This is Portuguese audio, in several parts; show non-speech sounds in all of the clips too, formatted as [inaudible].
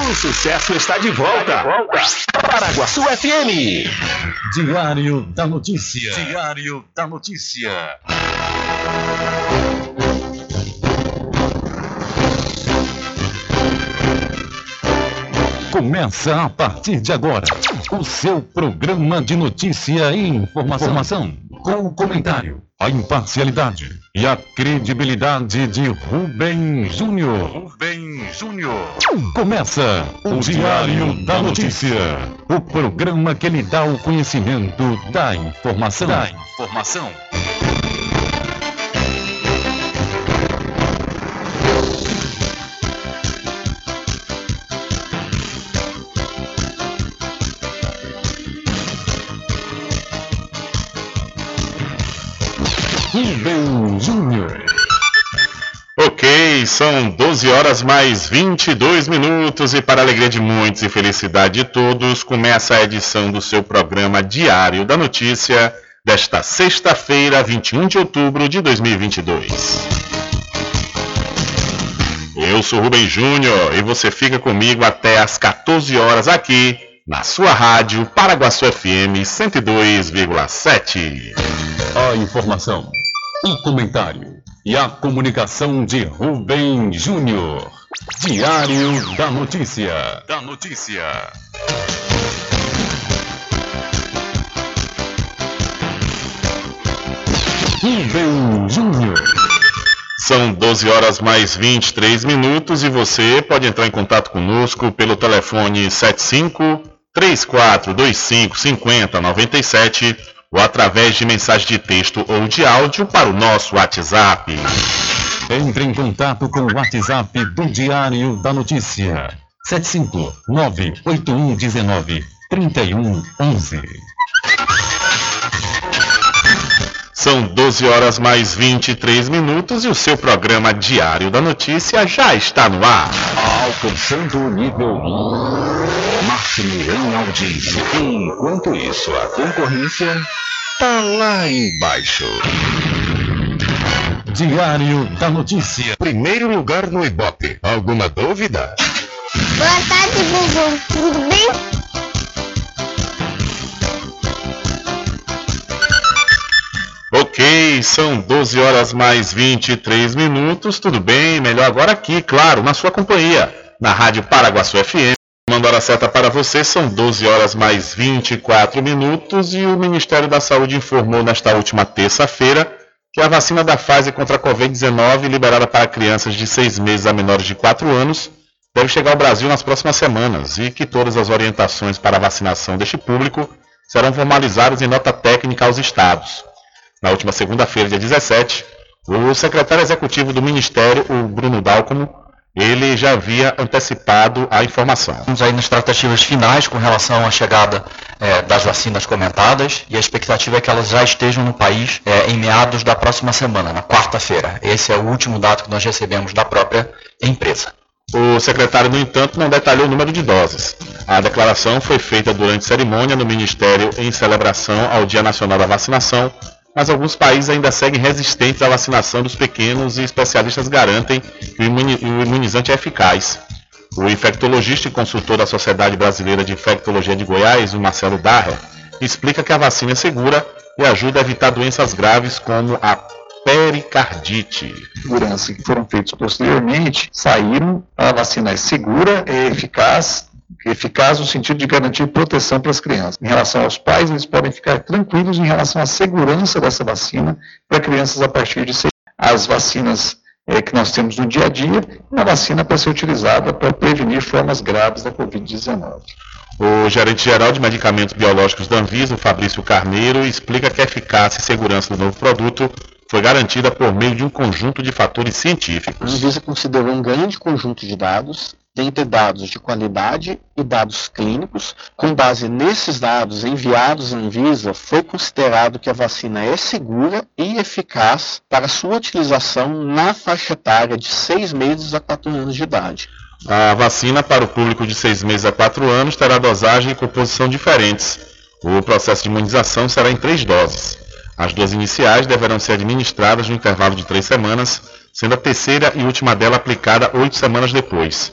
O sucesso está de volta. Paraguaçu FM. Diário da Notícia. Diário da Notícia. Começa a partir de agora o seu programa de notícia e informação, com o comentário, a imparcialidade e a credibilidade de Rubem Júnior. Rubem Júnior. Começa o Diário da Notícia, o programa que lhe dá o conhecimento da informação. Da informação. São 12 horas mais 22 minutos e para alegria de muitos e felicidade de todos, começa a edição do seu programa Diário da Notícia desta sexta-feira, 21 de outubro de 2022. Eu sou Rubem Júnior e você fica comigo até às 14 horas aqui na sua rádio Paraguaçu FM 102,7. A informação, o comentário e a comunicação de Rubem Júnior. Diário da Notícia. Da Notícia. Rubem Júnior. São 12 horas mais 23 minutos e você pode entrar em contato conosco pelo telefone 75 3425 5097 ou através de mensagem de texto ou de áudio para o nosso WhatsApp. Entre em contato com o WhatsApp do Diário da Notícia. 759-8119-3111. São 12 horas mais 23 minutos e o seu programa Diário da Notícia já está no ar. Alcançando o nível máximo em audiência. Enquanto isso, a concorrência tá lá embaixo. Diário da Notícia. Primeiro lugar no Ibope. Alguma dúvida? Boa tarde, Bubu. Tudo bem? São 12 horas mais 23 minutos. Tudo bem? Melhor agora aqui, claro, na sua companhia, na Rádio Paraguaçu FM. Manda hora certa para você, são 12 horas mais 24 minutos e o Ministério da Saúde informou nesta última terça-feira que a vacina da Pfizer contra a Covid-19, liberada para crianças de 6 meses a menores de 4 anos, deve chegar ao Brasil nas próximas semanas e que todas as orientações para a vacinação deste público serão formalizadas em nota técnica aos estados. Na última segunda-feira, dia 17, o secretário executivo do Ministério, o Bruno Dalcomo, ele já havia antecipado a informação. Estamos aí nas tratativas finais com relação à chegada eh, das vacinas comentadas e a expectativa é que elas já estejam no país eh, em meados da próxima semana, na quarta-feira. Esse é o último dado que nós recebemos da própria empresa. O secretário, no entanto, não detalhou o número de doses. A declaração foi feita durante cerimônia no Ministério em celebração ao Dia Nacional da Vacinação, mas alguns países ainda seguem resistentes à vacinação dos pequenos e especialistas garantem que o imuni- o imunizante é eficaz. O infectologista e consultor da Sociedade Brasileira de Infectologia de Goiás, o Marcelo Darra, explica que a vacina é segura e ajuda a evitar doenças graves como a pericardite. segurança que foram feitos posteriormente saíram, a vacina é segura, é eficaz, eficaz no sentido de garantir proteção para as crianças. Em relação aos pais, eles podem ficar tranquilos em relação à segurança dessa vacina para crianças a partir de 6 As vacinas eh, que nós temos no dia a dia, e a vacina para ser utilizada para prevenir formas graves da Covid-19. O gerente-geral de medicamentos biológicos da Anvisa, o Fabrício Carneiro, explica que a eficácia e segurança do novo produto foi garantida por meio de um conjunto de fatores A científicos. Anvisa considerou um grande conjunto de dados, dentre dados de qualidade e dados clínicos. Com base nesses dados enviados à Anvisa, foi considerado que a vacina é segura e eficaz para sua utilização na faixa etária de 6 meses a 4 anos de idade. A vacina para o público de 6 meses a 4 anos terá dosagem e composição diferentes. O processo de imunização será em três doses. As duas iniciais deverão ser administradas no intervalo de três semanas, sendo a terceira e última dela aplicada oito semanas depois.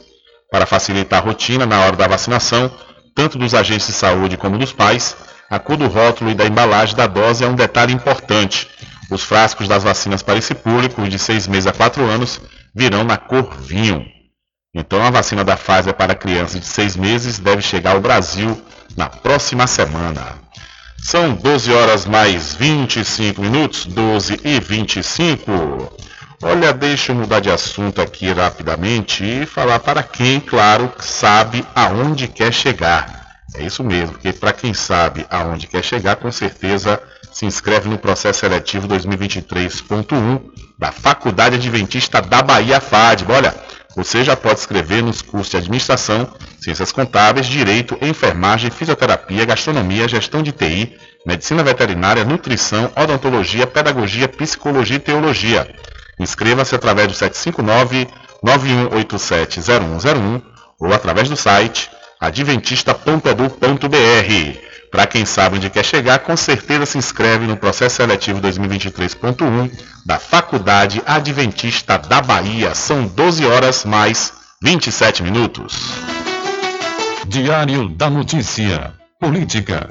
Para facilitar a rotina na hora da vacinação, tanto dos agentes de saúde como dos pais, a cor do rótulo e da embalagem da dose é um detalhe importante. Os frascos das vacinas para esse público, de 6 meses a 4 anos, virão na cor vinho. Então a vacina da Pfizer para crianças de 6 meses deve chegar ao Brasil na próxima semana. São 12 horas mais 25 minutos, 12 e 25. Olha, deixa eu mudar de assunto aqui rapidamente e falar para quem, claro, sabe aonde quer chegar. É isso mesmo, porque para quem sabe aonde quer chegar, com certeza se inscreve no processo seletivo 2023.1 da Faculdade Adventista da Bahia FADB. Olha, você já pode escrever nos cursos de Administração, Ciências Contábeis, Direito, Enfermagem, Fisioterapia, Gastronomia, Gestão de TI, Medicina Veterinária, Nutrição, Odontologia, Pedagogia, Psicologia e Teologia. Inscreva-se através do 759-9187-0101 ou através do site adventista.edu.br. Para quem sabe onde quer chegar, com certeza se inscreve no processo seletivo 2023.1 da Faculdade Adventista da Bahia. São 12 horas mais 27 minutos. Diário da Notícia. Política.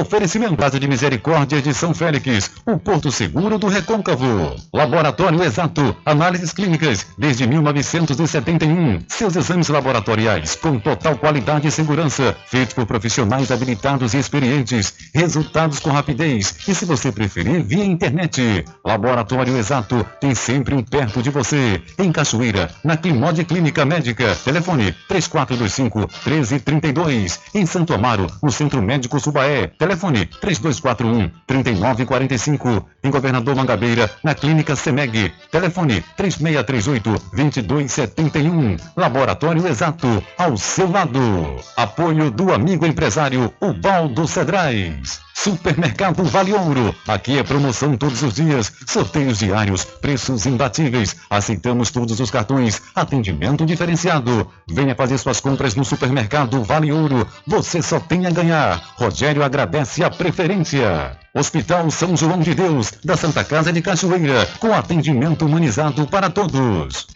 Oferecimento de Misericórdia de São Félix, o Porto Seguro do Recôncavo. Laboratório Exato, análises clínicas desde 1971. Seus exames laboratoriais com total qualidade e segurança, feitos por profissionais habilitados e experientes. Resultados com rapidez e, se você preferir, via internet. Laboratório Exato tem sempre um perto de você. Em Cachoeira, na Climode Clínica Médica. Telefone 3425 1332. Em Santo Amaro, no Centro Médico Subaé. Telefone 3241 3945. Em Governador Mangabeira, na Clínica Semeg. Telefone 3638 2271. Laboratório Exato, ao seu lado. Apoio do amigo empresário Ubaldo Cedrais. Supermercado Vale Ouro. Aqui é promoção todos os dias, sorteios diários, preços imbatíveis. Aceitamos todos os cartões, atendimento diferenciado. Venha fazer suas compras no Supermercado Vale Ouro. Você só tem a ganhar. Rogério agradece a preferência. Hospital São João de Deus, da Santa Casa de Cachoeira, com atendimento humanizado para todos.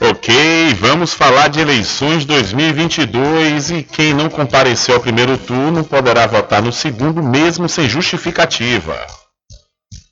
Ok, vamos falar de eleições 2022 e quem não compareceu ao primeiro turno poderá votar no segundo, mesmo sem justificativa.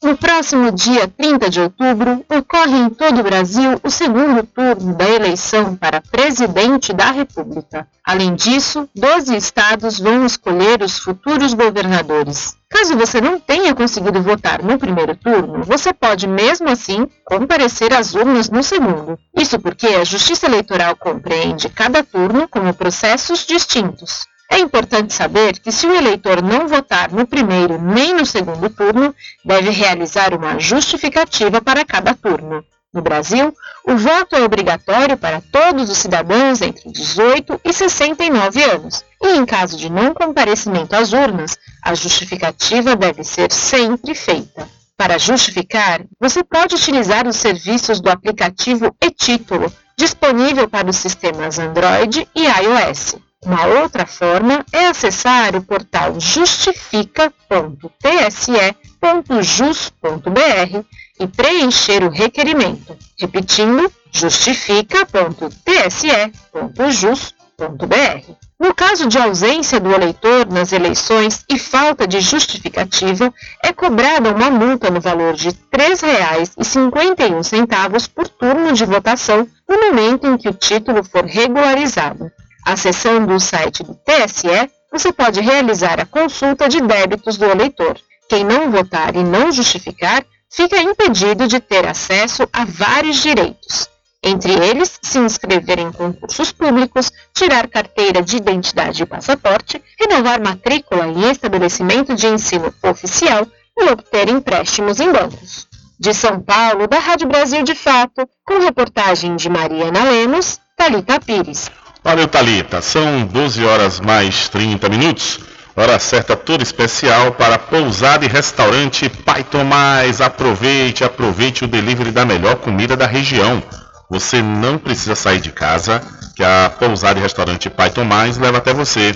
No próximo dia 30 de outubro, ocorre em todo o Brasil o segundo turno da eleição para presidente da República. Além disso, 12 estados vão escolher os futuros governadores. Caso você não tenha conseguido votar no primeiro turno, você pode, mesmo assim, comparecer às urnas no segundo. Isso porque a Justiça Eleitoral compreende cada turno como processos distintos. É importante saber que se o eleitor não votar no primeiro nem no segundo turno, deve realizar uma justificativa para cada turno. No Brasil, o voto é obrigatório para todos os cidadãos entre 18 e 69 anos, e em caso de não comparecimento às urnas, a justificativa deve ser sempre feita. Para justificar, você pode utilizar os serviços do aplicativo e-Título, disponível para os sistemas Android e iOS. Uma outra forma é acessar o portal justifica.tse.jus.br e preencher o requerimento, repetindo justifica.tse.jus.br. No caso de ausência do eleitor nas eleições e falta de justificativa, é cobrada uma multa no valor de R$ 3,51 por turno de votação no momento em que o título for regularizado. Acessando o site do TSE, você pode realizar a consulta de débitos do eleitor. Quem não votar e não justificar fica impedido de ter acesso a vários direitos. Entre eles, se inscrever em concursos públicos, tirar carteira de identidade e passaporte, renovar matrícula em estabelecimento de ensino oficial e obter empréstimos em bancos. De São Paulo, da Rádio Brasil de Fato, com reportagem de Mariana Lemos, Talita Pires. Valeu, Talita. São 12 horas mais 30 minutos. Hora certa toda especial para pousada e restaurante Pai Tomás. Aproveite, aproveite o delivery da melhor comida da região. Você não precisa sair de casa, que a pousada e restaurante Pai Tomás leva até você.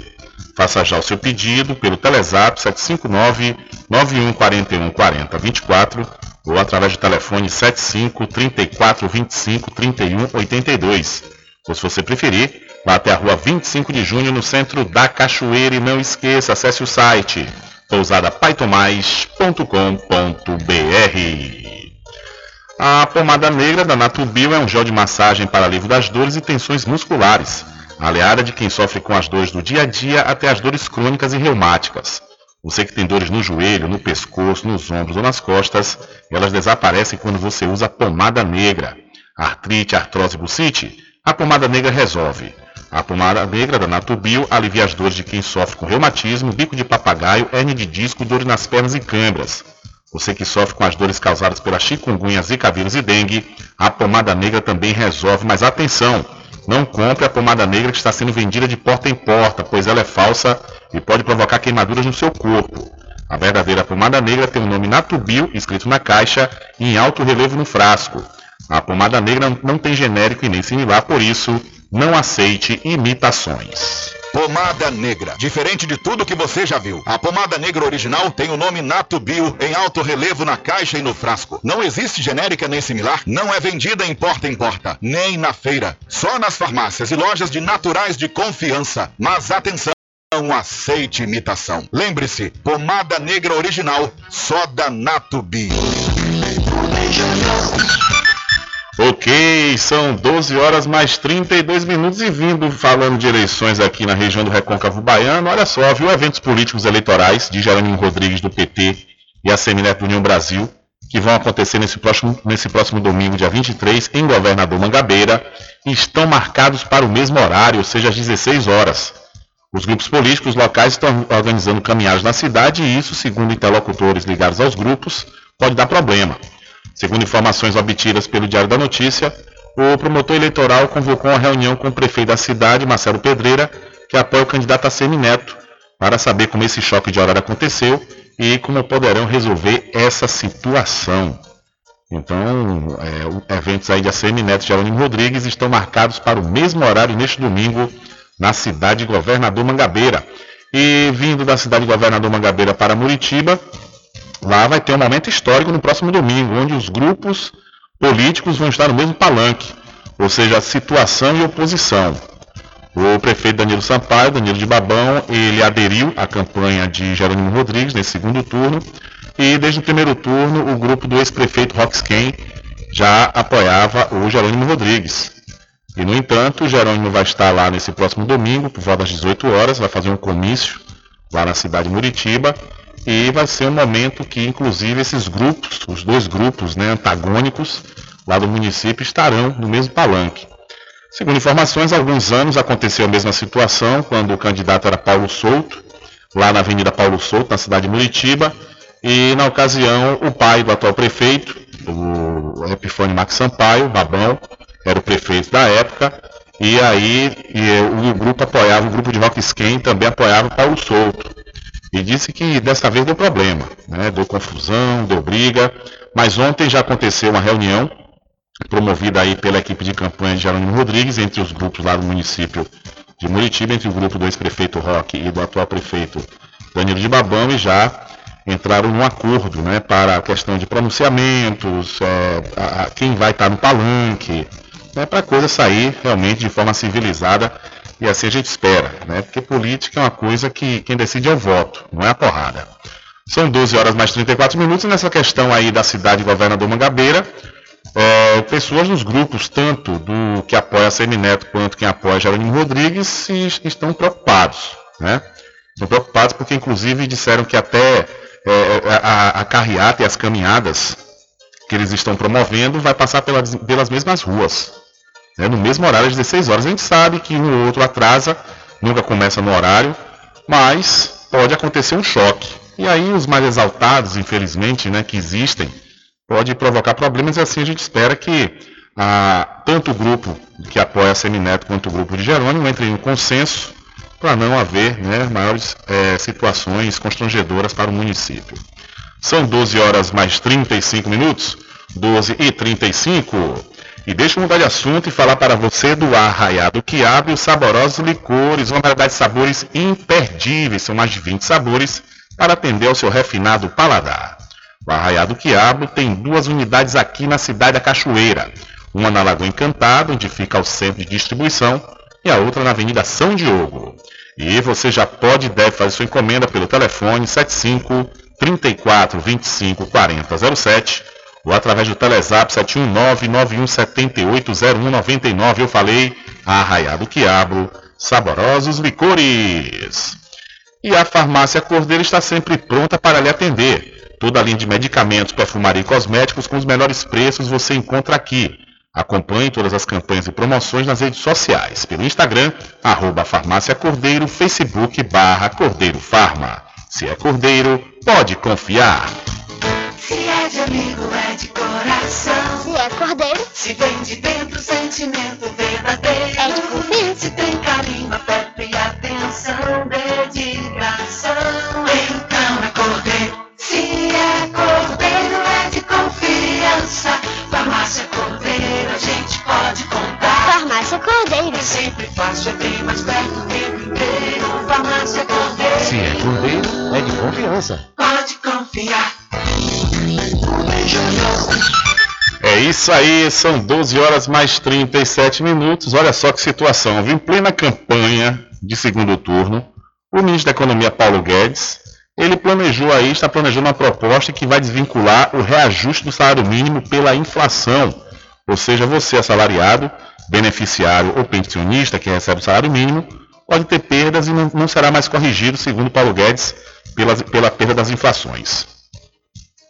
Faça já o seu pedido pelo Telezap 759 9141 4024 ou através do telefone 75 34 25 31 82. Ou se você preferir, vá até a rua 25 de junho no centro da Cachoeira e não esqueça, acesse o site pousadapaitomais.com.br. A pomada negra da Natubio é um gel de massagem para alívio das dores e tensões musculares, aliada de quem sofre com as dores do dia a dia até as dores crônicas e reumáticas. Você que tem dores no joelho, no pescoço, nos ombros ou nas costas, elas desaparecem quando você usa pomada negra. Artrite, artrose, bucite, a pomada negra resolve. A pomada negra da Natubio alivia as dores de quem sofre com reumatismo, bico de papagaio, hernia de disco, dores nas pernas e câimbras. Você que sofre com as dores causadas pela chikungunya, zika vírus e dengue, a pomada negra também resolve, mas atenção! Não compre a pomada negra que está sendo vendida de porta em porta, pois ela é falsa e pode provocar queimaduras no seu corpo. A verdadeira pomada negra tem o nome Natubio escrito na caixa e em alto relevo no frasco. A pomada negra não tem genérico e nem similar, por isso, não aceite imitações. Pomada Negra. Diferente de tudo que você já viu. A pomada negra original tem o nome Nato Bio em alto relevo na caixa e no frasco. Não existe genérica nem similar. Não é vendida em porta em porta, nem na feira. Só nas farmácias e lojas de naturais de confiança. Mas atenção! Não aceite imitação. Lembre-se, pomada negra original, só da Nato Bio. Ok, são 12 horas mais 32 minutos e vindo falando de eleições aqui na região do Recôncavo Baiano, olha só, viu eventos políticos eleitorais de Jerônimo Rodrigues do PT e a Semineto União Brasil, que vão acontecer nesse próximo, nesse próximo domingo, dia 23, em Governador Mangabeira, estão marcados para o mesmo horário, ou seja, às 16 horas. Os grupos políticos locais estão organizando caminhadas na cidade e isso, segundo interlocutores ligados aos grupos, pode dar problema. Segundo informações obtidas pelo Diário da Notícia, o promotor eleitoral convocou uma reunião com o prefeito da cidade, Marcelo Pedreira, que apoia o candidato a Semineto, para saber como esse choque de horário aconteceu e como poderão resolver essa situação. Então, é, eventos aí de ACM Neto e Jerônimo Rodrigues estão marcados para o mesmo horário neste domingo na cidade de Governador Mangabeira. E vindo da cidade de Governador Mangabeira para Muritiba, Lá vai ter um momento histórico no próximo domingo, onde os grupos políticos vão estar no mesmo palanque, ou seja, situação e oposição. O prefeito Danilo Sampaio, Danilo de Babão, ele aderiu à campanha de Jerônimo Rodrigues nesse segundo turno, e desde o primeiro turno o grupo do ex-prefeito Roxken já apoiava o Jerônimo Rodrigues. E no entanto, o Jerônimo vai estar lá nesse próximo domingo, por volta das 18 horas, vai fazer um comício lá na cidade de Muritiba, e vai ser um momento que, inclusive, esses grupos, os dois grupos né, antagônicos lá do município, estarão no mesmo palanque. Segundo informações, há alguns anos aconteceu a mesma situação, quando o candidato era Paulo Souto, lá na Avenida Paulo Souto, na cidade de Muritiba, e na ocasião o pai do atual prefeito, o Epifânio Max Sampaio, Babão, era o prefeito da época, e aí e, o grupo apoiava, o grupo de Rock Skin também apoiava Paulo Souto e disse que dessa vez deu problema, né? deu confusão, deu briga, mas ontem já aconteceu uma reunião promovida aí pela equipe de campanha de Jerônimo Rodrigues entre os grupos lá do município de Muritiba, entre o grupo do ex-prefeito Roque e do atual prefeito Danilo de Babão e já entraram num acordo né, para a questão de pronunciamentos, é, a, a, quem vai estar no palanque, né, para a coisa sair realmente de forma civilizada e assim a gente espera, né? Porque política é uma coisa que quem decide é o voto, não é a porrada. São 12 horas mais 34 minutos nessa questão aí da cidade governador Mangabeira, é, pessoas nos grupos, tanto do que apoia a Semineto quanto quem apoia Jerônimo Rodrigues, estão preocupados, né? Estão preocupados porque, inclusive, disseram que até é, a, a carreata e as caminhadas que eles estão promovendo vai passar pelas mesmas ruas né, no mesmo horário, às 16 horas. A gente sabe que um ou outro atrasa, nunca começa no horário, mas pode acontecer um choque. E aí os mais exaltados, infelizmente, né, que existem, pode provocar problemas e assim a gente espera que ah, tanto o grupo que apoia a Semineto quanto o grupo de Jerônimo entrem em um consenso para não haver né, maiores é, situações constrangedoras para o município. São 12 horas mais 35 minutos, 12 e 35. E deixa eu mudar de assunto e falar para você do Arraiado Quiabo e os saborosos licores, uma variedade de sabores imperdíveis, são mais de 20 sabores para atender ao seu refinado paladar. O Arraiá do Quiabo tem duas unidades aqui na cidade da Cachoeira. Uma na Lagoa Encantada, onde fica o centro de distribuição, e a outra na Avenida São Diogo. E você já pode e deve fazer sua encomenda pelo telefone 75 34 25 40 07 ou através do Telezap 719 91780199. Eu falei, Arraiá do Quiabo, saborosos licores. E a farmácia Cordeiro está sempre pronta para lhe atender. Toda a linha de medicamentos, perfumaria e cosméticos com os melhores preços você encontra aqui. Acompanhe todas as campanhas e promoções nas redes sociais, pelo Instagram, arroba Farmácia Cordeiro, Facebook barra Cordeiro Farma. Se é Cordeiro, pode confiar. Se é de amigo, é de coração. Se é cordeiro, Se vem de dentro, sentimento verdadeiro. É de. Se tem carinho, afeto e atenção, dedicação. Então é cordeiro. Se é cordeiro, é de confiança. Farmácia Cordeiro, a gente pode contar. farmácia cordeiro. É sempre fácil, é bem mais perto o tempo inteiro. Farmácia Cordeiro. Se é cordeiro, é de confiança. Pode confiar. É isso aí, são 12 horas mais 37 minutos. Olha só que situação? Em plena campanha de segundo turno, o ministro da Economia, Paulo Guedes, ele planejou aí, está planejando uma proposta que vai desvincular o reajuste do salário mínimo pela inflação. Ou seja, você assalariado, beneficiário ou pensionista que recebe o salário mínimo, pode ter perdas e não, não será mais corrigido, segundo Paulo Guedes, pela, pela perda das inflações.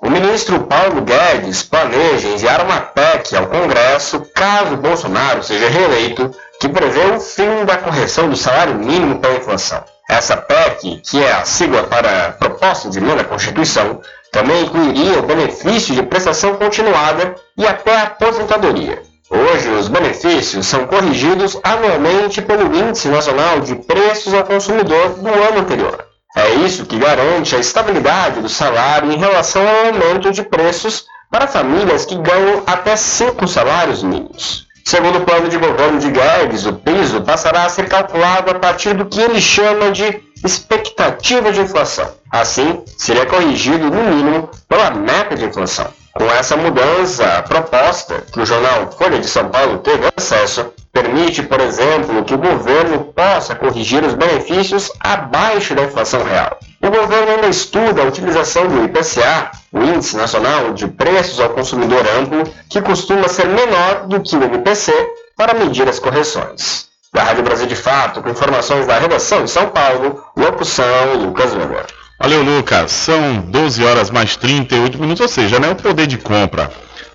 O ministro Paulo Guedes planeja enviar uma PEC ao Congresso caso Bolsonaro seja reeleito, que prevê o fim da correção do salário mínimo pela inflação. Essa PEC, que é a sigla para Proposta de Emenda à Constituição, também incluiria o benefício de prestação continuada e até a aposentadoria. Hoje, os benefícios são corrigidos anualmente pelo Índice Nacional de Preços ao Consumidor do ano anterior. É isso que garante a estabilidade do salário em relação ao aumento de preços para famílias que ganham até cinco salários mínimos. Segundo o plano de governo de Guedes, o piso passará a ser calculado a partir do que ele chama de expectativa de inflação. Assim, seria corrigido no mínimo pela meta de inflação. Com essa mudança, a proposta, que o jornal Folha de São Paulo teve acesso, permite, por exemplo, que o governo possa corrigir os benefícios abaixo da inflação real. O governo ainda estuda a utilização do IPCA, o Índice Nacional de Preços ao Consumidor Amplo, que costuma ser menor do que o MPC, para medir as correções. Da Rádio Brasil de Fato, com informações da redação de São Paulo, locução Lucas Weber. Valeu, Lucas. São 12 horas mais 38 minutos, ou seja, né, o poder de compra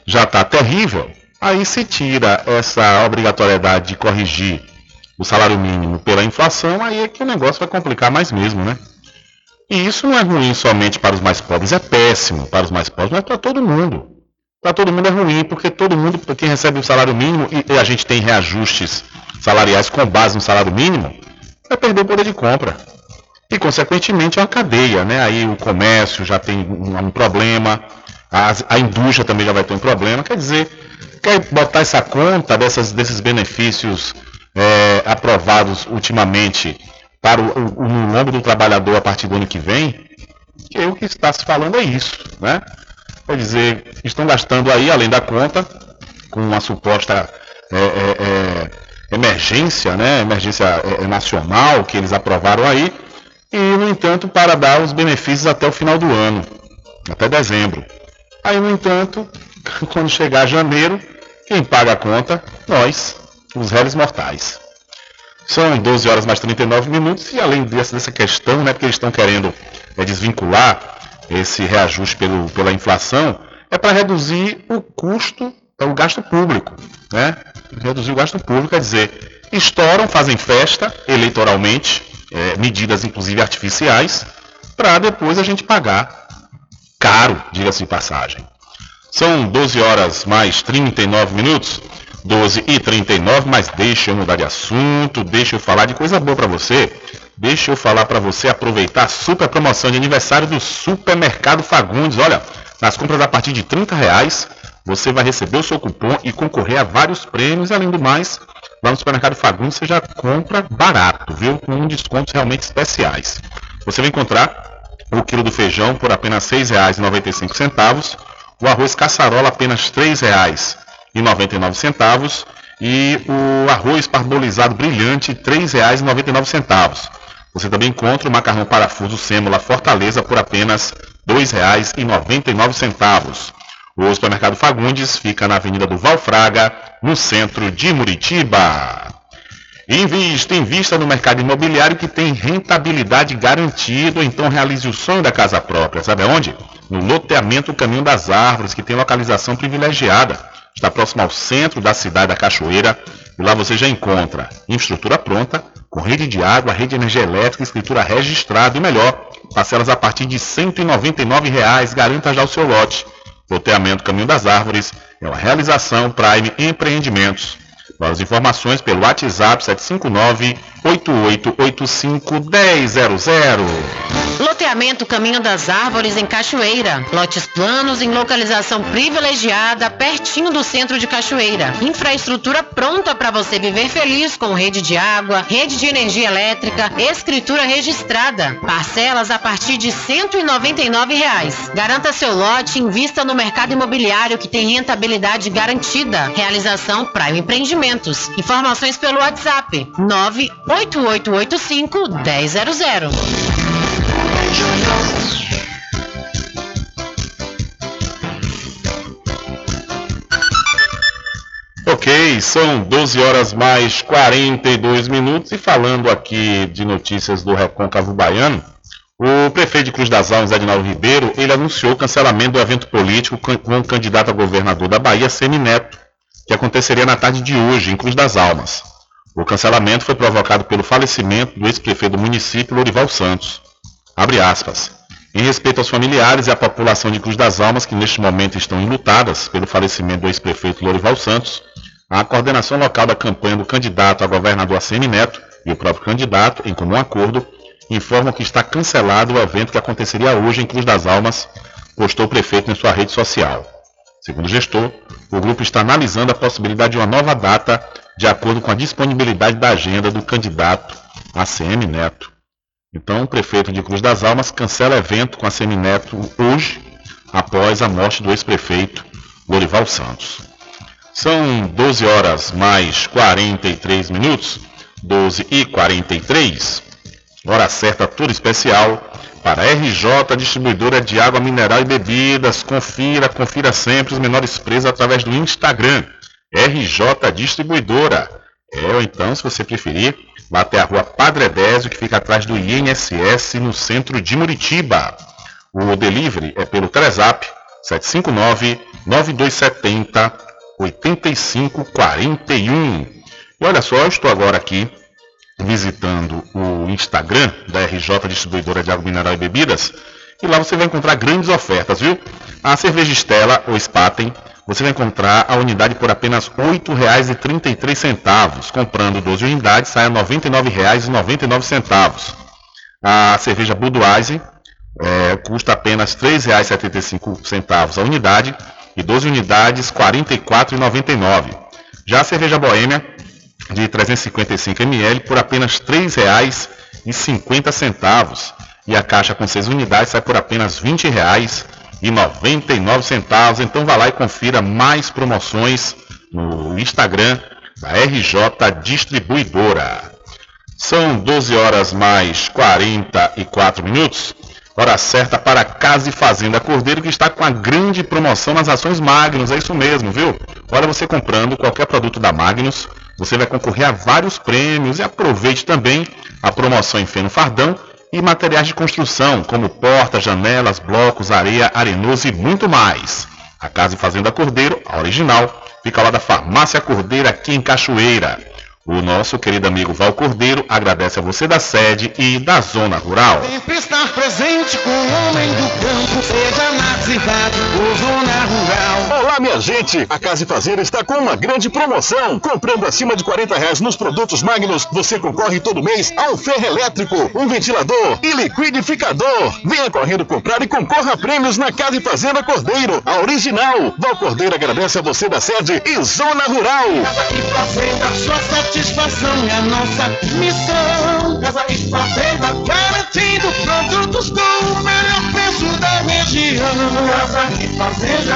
já está terrível. Aí se tira essa obrigatoriedade de corrigir o salário mínimo pela inflação, aí é que o negócio vai complicar mais mesmo, né? E isso não é ruim somente para os mais pobres, é péssimo para os mais pobres, mas para todo mundo. Para todo mundo é ruim, porque todo mundo, quem recebe o salário mínimo, e a gente tem reajustes salariais com base no salário mínimo, vai perder o poder de compra. E, consequentemente, é uma cadeia, né? Aí o comércio já tem um, um problema, a, a, indústria também já vai ter um problema. Quer dizer, quer botar essa conta dessas, desses benefícios é, aprovados ultimamente para o, o, lombo do trabalhador a partir do ano que vem, que o que está se falando é isso, né? Quer dizer, estão gastando aí, além da conta, com uma suposta é, é, emergência, né? Emergência nacional que eles aprovaram aí, e, no entanto, para dar os benefícios até o final do ano, até dezembro. Aí, no entanto, [laughs] quando chegar janeiro, quem paga a conta? Nós, os réis mortais. São 12 horas mais 39 minutos e além dessa, dessa questão, né, porque eles estão querendo é, desvincular esse reajuste pelo, pela inflação, é para reduzir o custo, o gasto público. Né? Reduzir o gasto público, quer dizer, estouram, fazem festa eleitoralmente, é, medidas inclusive artificiais, para depois a gente pagar caro, diga-se de passagem. São 12 horas mais 39 minutos, 12 e 39, mas deixa eu mudar de assunto, deixa eu falar de coisa boa para você. Deixa eu falar para você aproveitar a super promoção de aniversário do Supermercado Fagundes. Olha, nas compras a partir de 30 reais, você vai receber o seu cupom e concorrer a vários prêmios. Além do mais, lá no Supermercado Fagundes você já compra barato, viu? Com descontos realmente especiais. Você vai encontrar o quilo do feijão por apenas R$ 6,95, o arroz caçarola apenas R$ 3,99 e o arroz parbolizado brilhante R$ 3,99. Você também encontra o macarrão parafuso sêmula Fortaleza por apenas R$ 2,99. O supermercado Fagundes fica na Avenida do Valfraga, no centro de Muritiba. Invista, invista no mercado imobiliário que tem rentabilidade garantida, então realize o sonho da casa própria. Sabe aonde? No loteamento Caminho das Árvores, que tem localização privilegiada. Está próximo ao centro da cidade da Cachoeira. E lá você já encontra infraestrutura pronta, com rede de água, rede de energia elétrica, escritura registrada e melhor, parcelas a partir de 199 reais, garanta já o seu lote. Loteamento Caminho das Árvores é uma realização Prime Empreendimentos. Para as informações pelo WhatsApp 759-8885-1000. Loteamento Caminho das Árvores em Cachoeira. Lotes planos em localização privilegiada, pertinho do centro de Cachoeira. Infraestrutura pronta para você viver feliz com rede de água, rede de energia elétrica, escritura registrada. Parcelas a partir de 199 reais. Garanta seu lote e invista no mercado imobiliário que tem rentabilidade garantida. Realização Prime Empreendimentos. Informações pelo WhatsApp 98885 1000. Ok, são 12 horas mais 42 minutos e falando aqui de notícias do Recôncavo Baiano, o prefeito de Cruz das Almas, Edinaldo Ribeiro, ele anunciou o cancelamento do evento político com o candidato a governador da Bahia, Semineto, que aconteceria na tarde de hoje, em Cruz das Almas. O cancelamento foi provocado pelo falecimento do ex-prefeito do município, Lorival Santos. Abre aspas. Em respeito aos familiares e à população de Cruz das Almas, que neste momento estão enlutadas pelo falecimento do ex-prefeito Lorival Santos, a coordenação local da campanha do candidato a governador ACM Neto e o próprio candidato, em comum acordo, informam que está cancelado o evento que aconteceria hoje em Cruz das Almas, postou o prefeito em sua rede social. Segundo o gestor, o grupo está analisando a possibilidade de uma nova data de acordo com a disponibilidade da agenda do candidato ACM Neto. Então, o prefeito de Cruz das Almas cancela evento com ACM Neto hoje, após a morte do ex-prefeito Lorival Santos. São 12 horas mais 43 minutos, 12 e 43. Hora certa, tour especial para RJ Distribuidora de Água Mineral e Bebidas. Confira, confira sempre os menores preços através do Instagram. RJ Distribuidora. É, ou então, se você preferir, lá até a rua Padre Désio, que fica atrás do INSS, no centro de Muritiba. O delivery é pelo Telezap 759-9270-8541. E olha só, eu estou agora aqui visitando o Instagram da RJ Distribuidora de Água Mineral e Bebidas, e lá você vai encontrar grandes ofertas, viu? A cerveja Estela ou Spaten, você vai encontrar a unidade por apenas R$ 8,33. Comprando 12 unidades, sai a R$ 99,99. A cerveja Budweiser é, custa apenas R$ 3,75 a unidade e 12 unidades R$ 44,99. Já a cerveja Boêmia de 355 ml por apenas R$ 3,50 e a caixa com 6 unidades sai por apenas R$ 20,99. Então vá lá e confira mais promoções no Instagram da RJ Distribuidora. São 12 horas mais 44 minutos. Hora certa para Casa e Fazenda Cordeiro, que está com a grande promoção nas ações Magnus. É isso mesmo, viu? Olha, você comprando qualquer produto da Magnus, você vai concorrer a vários prêmios e aproveite também a promoção em feno fardão e materiais de construção, como portas, janelas, blocos, areia, arenoso e muito mais. A Casa e Fazenda Cordeiro, a original, fica lá da Farmácia Cordeiro, aqui em Cachoeira. O nosso querido amigo Val Cordeiro agradece a você da sede e da zona rural. Sempre estar presente com o homem do campo, seja na cidade ou zona rural. Olá, minha gente! A Casa e Fazenda está com uma grande promoção. Comprando acima de 40 reais nos produtos Magnus, você concorre todo mês a um ferro elétrico, um ventilador e liquidificador. Venha correndo comprar e concorra a prêmios na Casa e Fazenda Cordeiro, a original. Val Cordeiro agradece a você da sede e zona rural. Casa e Fazenda, sua certidão satisfação é a nossa missão. Casa e Fazenda, garantindo produtos com o melhor preço da região. Casa e Fazenda.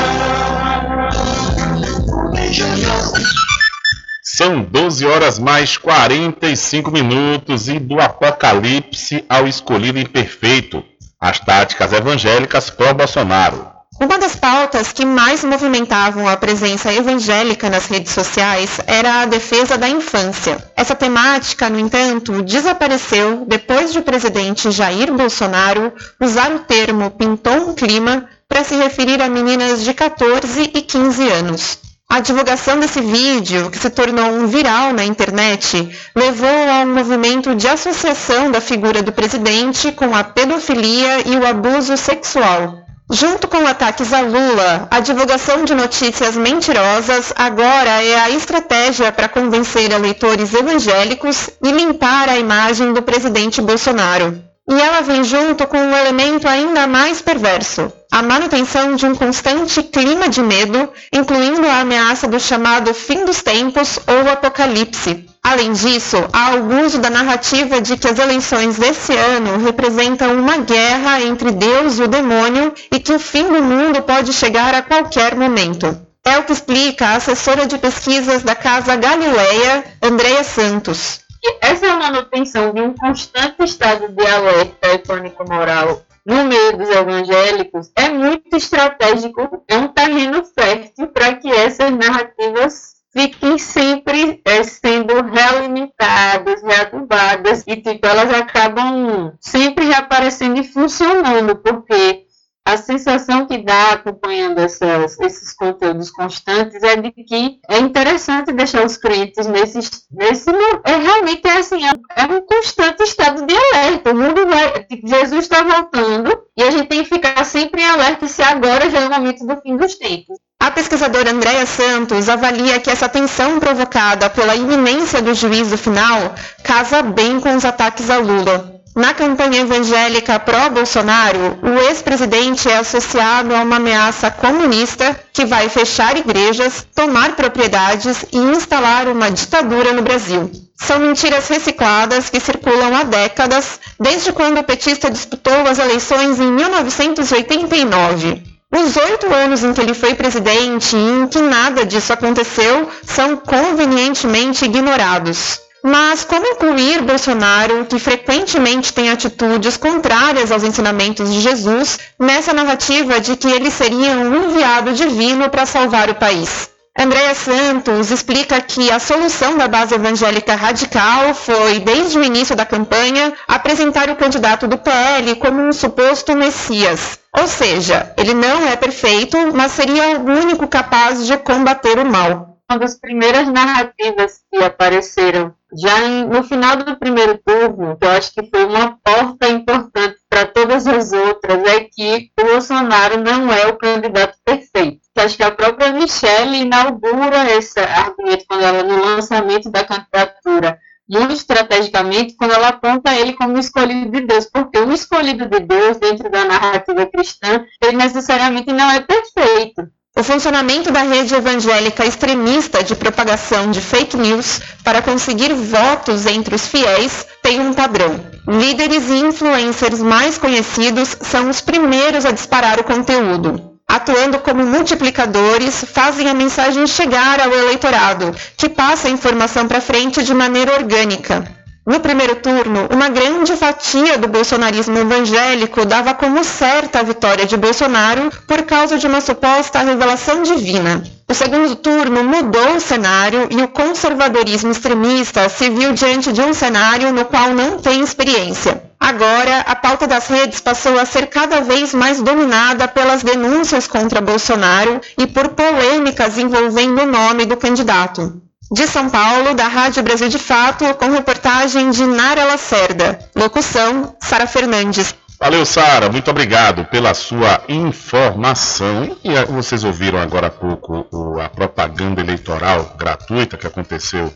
São 12 horas mais 45 minutos e do apocalipse ao escolhido imperfeito. As táticas evangélicas pró-Bolsonaro. Uma das pautas que mais movimentavam a presença evangélica nas redes sociais era a defesa da infância. Essa temática, no entanto, desapareceu depois de o presidente Jair Bolsonaro usar o termo pintou um clima para se referir a meninas de 14 e 15 anos. A divulgação desse vídeo, que se tornou um viral na internet, levou a um movimento de associação da figura do presidente com a pedofilia e o abuso sexual. Junto com ataques a Lula, a divulgação de notícias mentirosas agora é a estratégia para convencer eleitores evangélicos e limpar a imagem do presidente Bolsonaro. E ela vem junto com um elemento ainda mais perverso, a manutenção de um constante clima de medo, incluindo a ameaça do chamado fim dos tempos ou apocalipse. Além disso, há o uso da narrativa de que as eleições desse ano representam uma guerra entre Deus e o demônio e que o fim do mundo pode chegar a qualquer momento. É o que explica a assessora de pesquisas da Casa Galileia, Andréa Santos. Essa manutenção de um constante estado de alerta e pânico moral no meio dos evangélicos é muito estratégico, é um terreno fértil para que essas narrativas fiquem sempre é, sendo realimentadas, readubadas e tipo, elas acabam sempre reaparecendo e funcionando, porque a sensação que dá acompanhando essas, esses conteúdos constantes é de que é interessante deixar os crentes nesse, nesse é realmente é assim, é, é um constante estado de alerta. O mundo vai, tipo, Jesus está voltando e a gente tem que ficar sempre em alerta se agora já é o momento do fim dos tempos. A pesquisadora Andréa Santos avalia que essa tensão provocada pela iminência do juízo final casa bem com os ataques a Lula. Na campanha evangélica pró-Bolsonaro, o ex-presidente é associado a uma ameaça comunista que vai fechar igrejas, tomar propriedades e instalar uma ditadura no Brasil. São mentiras recicladas que circulam há décadas, desde quando o petista disputou as eleições em 1989. Os oito anos em que ele foi presidente e em que nada disso aconteceu são convenientemente ignorados. Mas como incluir Bolsonaro, que frequentemente tem atitudes contrárias aos ensinamentos de Jesus, nessa narrativa de que ele seria um enviado divino para salvar o país? Andréa Santos explica que a solução da base evangélica radical foi, desde o início da campanha, apresentar o candidato do PL como um suposto Messias. Ou seja, ele não é perfeito, mas seria o único capaz de combater o mal. Uma das primeiras narrativas que apareceram já em, no final do primeiro turno, que eu acho que foi uma porta importante para todas as outras, é que o Bolsonaro não é o candidato perfeito. Acho que a própria Michelle inaugura esse argumento quando ela, no lançamento da candidatura, muito estrategicamente, quando ela aponta ele como escolhido de Deus, porque o escolhido de Deus, dentro da narrativa cristã, ele necessariamente não é perfeito. O funcionamento da rede evangélica extremista de propagação de fake news para conseguir votos entre os fiéis tem um padrão. Líderes e influencers mais conhecidos são os primeiros a disparar o conteúdo. Atuando como multiplicadores, fazem a mensagem chegar ao eleitorado, que passa a informação para frente de maneira orgânica. No primeiro turno, uma grande fatia do bolsonarismo evangélico dava como certa a vitória de Bolsonaro por causa de uma suposta revelação divina. O segundo turno mudou o cenário e o conservadorismo extremista se viu diante de um cenário no qual não tem experiência. Agora, a pauta das redes passou a ser cada vez mais dominada pelas denúncias contra Bolsonaro e por polêmicas envolvendo o nome do candidato. De São Paulo, da Rádio Brasil de Fato, com reportagem de Nara Lacerda. Locução, Sara Fernandes. Valeu, Sara. Muito obrigado pela sua informação. E eh, vocês ouviram agora há pouco a propaganda eleitoral gratuita que aconteceu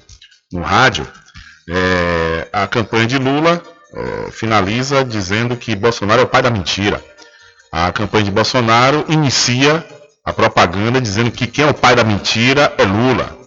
no rádio. É, a campanha de Lula é, finaliza dizendo que Bolsonaro é o pai da mentira. A campanha de Bolsonaro inicia a propaganda dizendo que quem é o pai da mentira é Lula.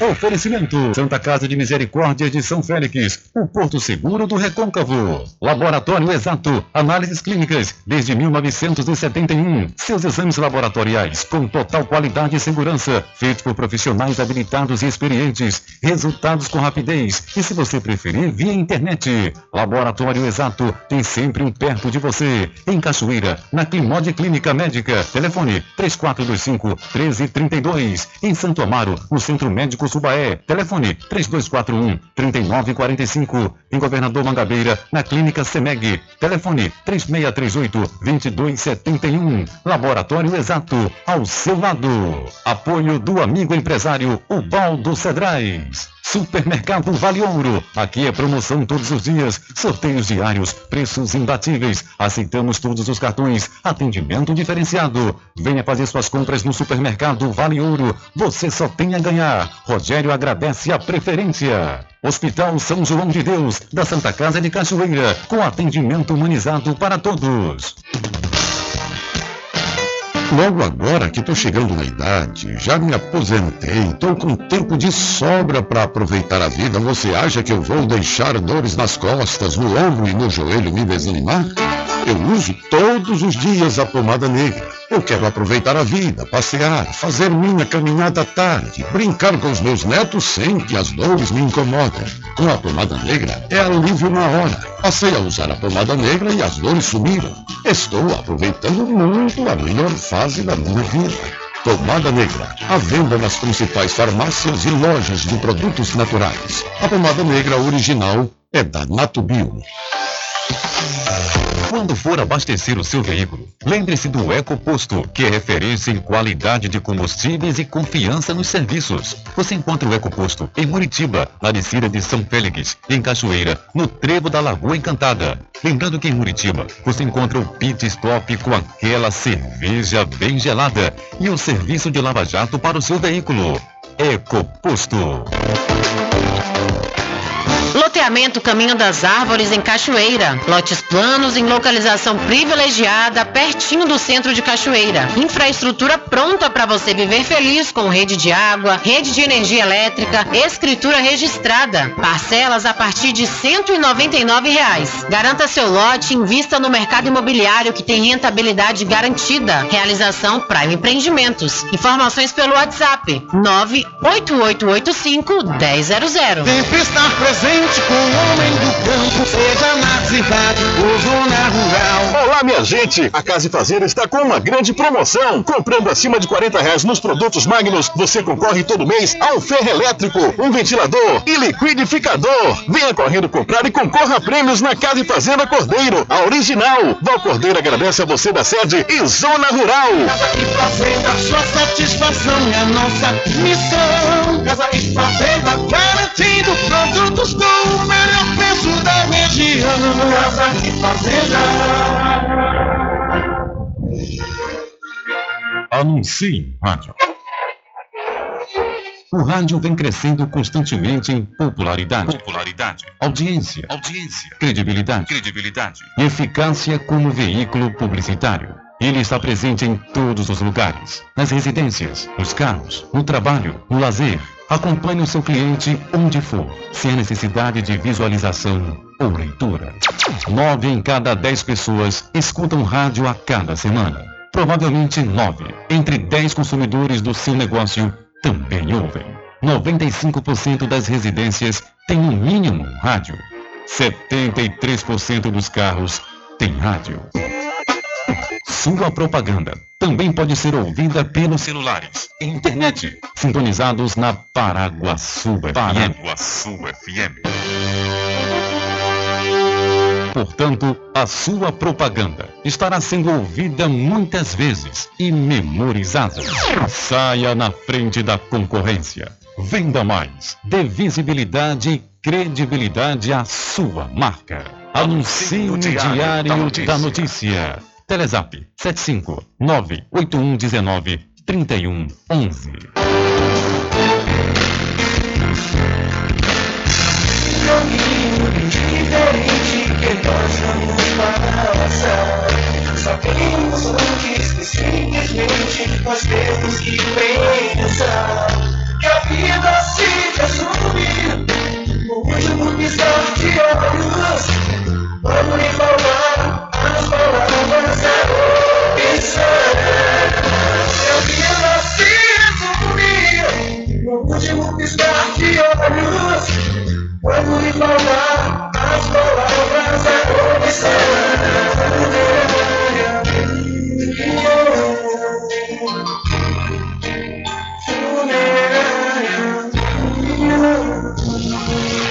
Oferecimento Santa Casa de Misericórdia de São Félix, o Porto Seguro do Recôncavo. Laboratório Exato, análises clínicas desde 1971. Seus exames laboratoriais com total qualidade e segurança, feitos por profissionais habilitados e experientes. Resultados com rapidez e, se você preferir, via internet. Laboratório Exato tem sempre um perto de você. Em Cachoeira, na Climode Clínica Médica. Telefone 3425 1332. Em Santo Amaro, no Centro Médico Subaé. Telefone 3241 3945. Em Governador Mangabeira, na Clínica Semeg. Telefone 3638 2271. Laboratório Exato, ao seu lado. Apoio do amigo empresário Ubaldo Cedrais. Supermercado Vale Ouro. Aqui é promoção todos os dias, sorteios diários, preços imbatíveis. Aceitamos todos os cartões, atendimento diferenciado. Venha fazer suas compras no Supermercado Vale Ouro. Você só tem a ganhar. Rogério agradece a preferência. Hospital São João de Deus, da Santa Casa de Cachoeira, com atendimento humanizado para todos. Logo agora que estou chegando na idade, já me aposentei, estou com tempo de sobra para aproveitar a vida, você acha que eu vou deixar dores nas costas, no ombro e no joelho me desanimar? Eu uso todos os dias a pomada negra. Eu quero aproveitar a vida, passear, fazer minha caminhada à tarde, brincar com os meus netos sem que as dores me incomodem. Com a pomada negra é alívio na hora. Passei a usar a pomada negra e as dores sumiram. Estou aproveitando muito a melhor fase da minha vida. Pomada Negra, à venda nas principais farmácias e lojas de produtos naturais. A pomada negra original é da Natubio. Quando for abastecer o seu veículo, lembre-se do EcoPosto, que é referência em qualidade de combustíveis e confiança nos serviços. Você encontra o EcoPosto em Muritiba, na descida de São Félix, em Cachoeira, no trevo da Lagoa Encantada. Lembrando que em Muritiba, você encontra o pit stop com aquela cerveja bem gelada e o serviço de lava-jato para o seu veículo. EcoPosto. Loteamento Caminho das Árvores em Cachoeira. Lotes planos em localização privilegiada, pertinho do centro de Cachoeira. Infraestrutura pronta para você viver feliz com rede de água, rede de energia elétrica, escritura registrada. Parcelas a partir de 199 reais. Garanta seu lote invista no mercado imobiliário que tem rentabilidade garantida. Realização Prime Empreendimentos. Informações pelo WhatsApp 98885 1000. Sempre estar presente com o homem do campo, seja na cidade ou zona rural. Olá, minha gente! A Casa e Fazer está com uma grande promoção. Comprando acima de 40 reais nos produtos Magnus, você concorre todo mês a um ferro elétrico, um ventilador e liquidificador. Venha correndo comprar e concorra a prêmios na Casa e Fazenda Cordeiro, a original. Val Cordeiro agradece a você da sede e Zona Rural. Casa e Fazenda, sua satisfação é a nossa missão. Casa e Fazenda, garantindo produtos o melhor preço da região. Casa e Fazenda. Anuncie rádio. O rádio vem crescendo constantemente em popularidade, popularidade, audiência, audiência, credibilidade, credibilidade e eficácia como veículo publicitário. Ele está presente em todos os lugares, nas residências, nos carros, no trabalho, no lazer. Acompanhe o seu cliente onde for, sem a necessidade de visualização ou leitura. Nove em cada dez pessoas escutam rádio a cada semana. Provavelmente nove entre dez consumidores do seu negócio também ouvem. 95% das residências têm no mínimo um rádio. 73% dos carros têm rádio. Sua propaganda também pode ser ouvida pelos celulares e internet, sintonizados na Paraguaçu FM. Paraguaçu FM. Portanto, a sua propaganda estará sendo ouvida muitas vezes e memorizada. Saia na frente da concorrência. Venda mais. Dê visibilidade e credibilidade à sua marca. Anuncie no Diário da Notícia. Telezap 75 98119 3111. caminho diferente que nós. Sabemos antes que simplesmente nós temos que pensar que a vida se último piscar de olhos. Vamos lhe falar as palavras a opção. Que a vida se resume no último piscar de olhos. Quando lhe falar as palavras é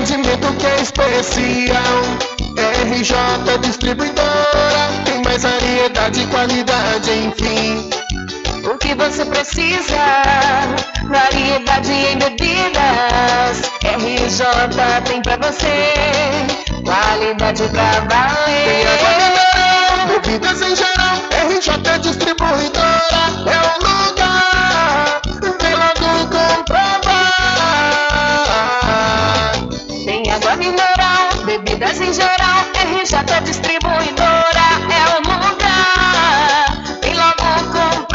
Atendimento que é especial. RJ Distribuidora, tem mais variedade e qualidade, enfim. O que você precisa? Variedade em bebidas. RJ tem pra você. Qualidade pra Tem água valer. mineral, bebidas em geral. RJ Distribuidora é o em geral. RJ Distribuidora é o lugar. Vem logo comprovar.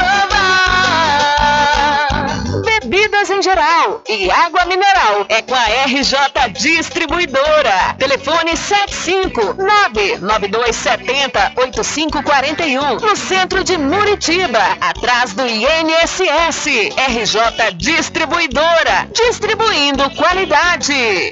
Bebidas em geral e água mineral é com a RJ Distribuidora. Telefone 75992708541 no centro de Muritiba, atrás do INSS. RJ Distribuidora, distribuindo qualidade.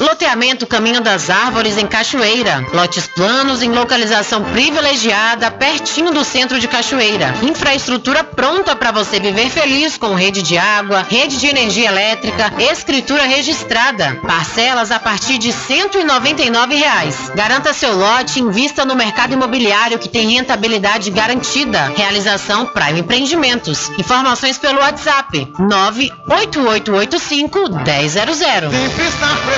Loteamento Caminho das Árvores em Cachoeira. Lotes planos em localização privilegiada, pertinho do centro de Cachoeira. Infraestrutura pronta para você viver feliz com rede de água, rede de energia elétrica, escritura registrada. Parcelas a partir de 199 reais. Garanta seu lote invista no mercado imobiliário que tem rentabilidade garantida. Realização Prime Empreendimentos. Informações pelo WhatsApp 98885 1000.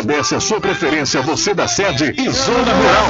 agradece a sua preferência, você da sede e zona rural.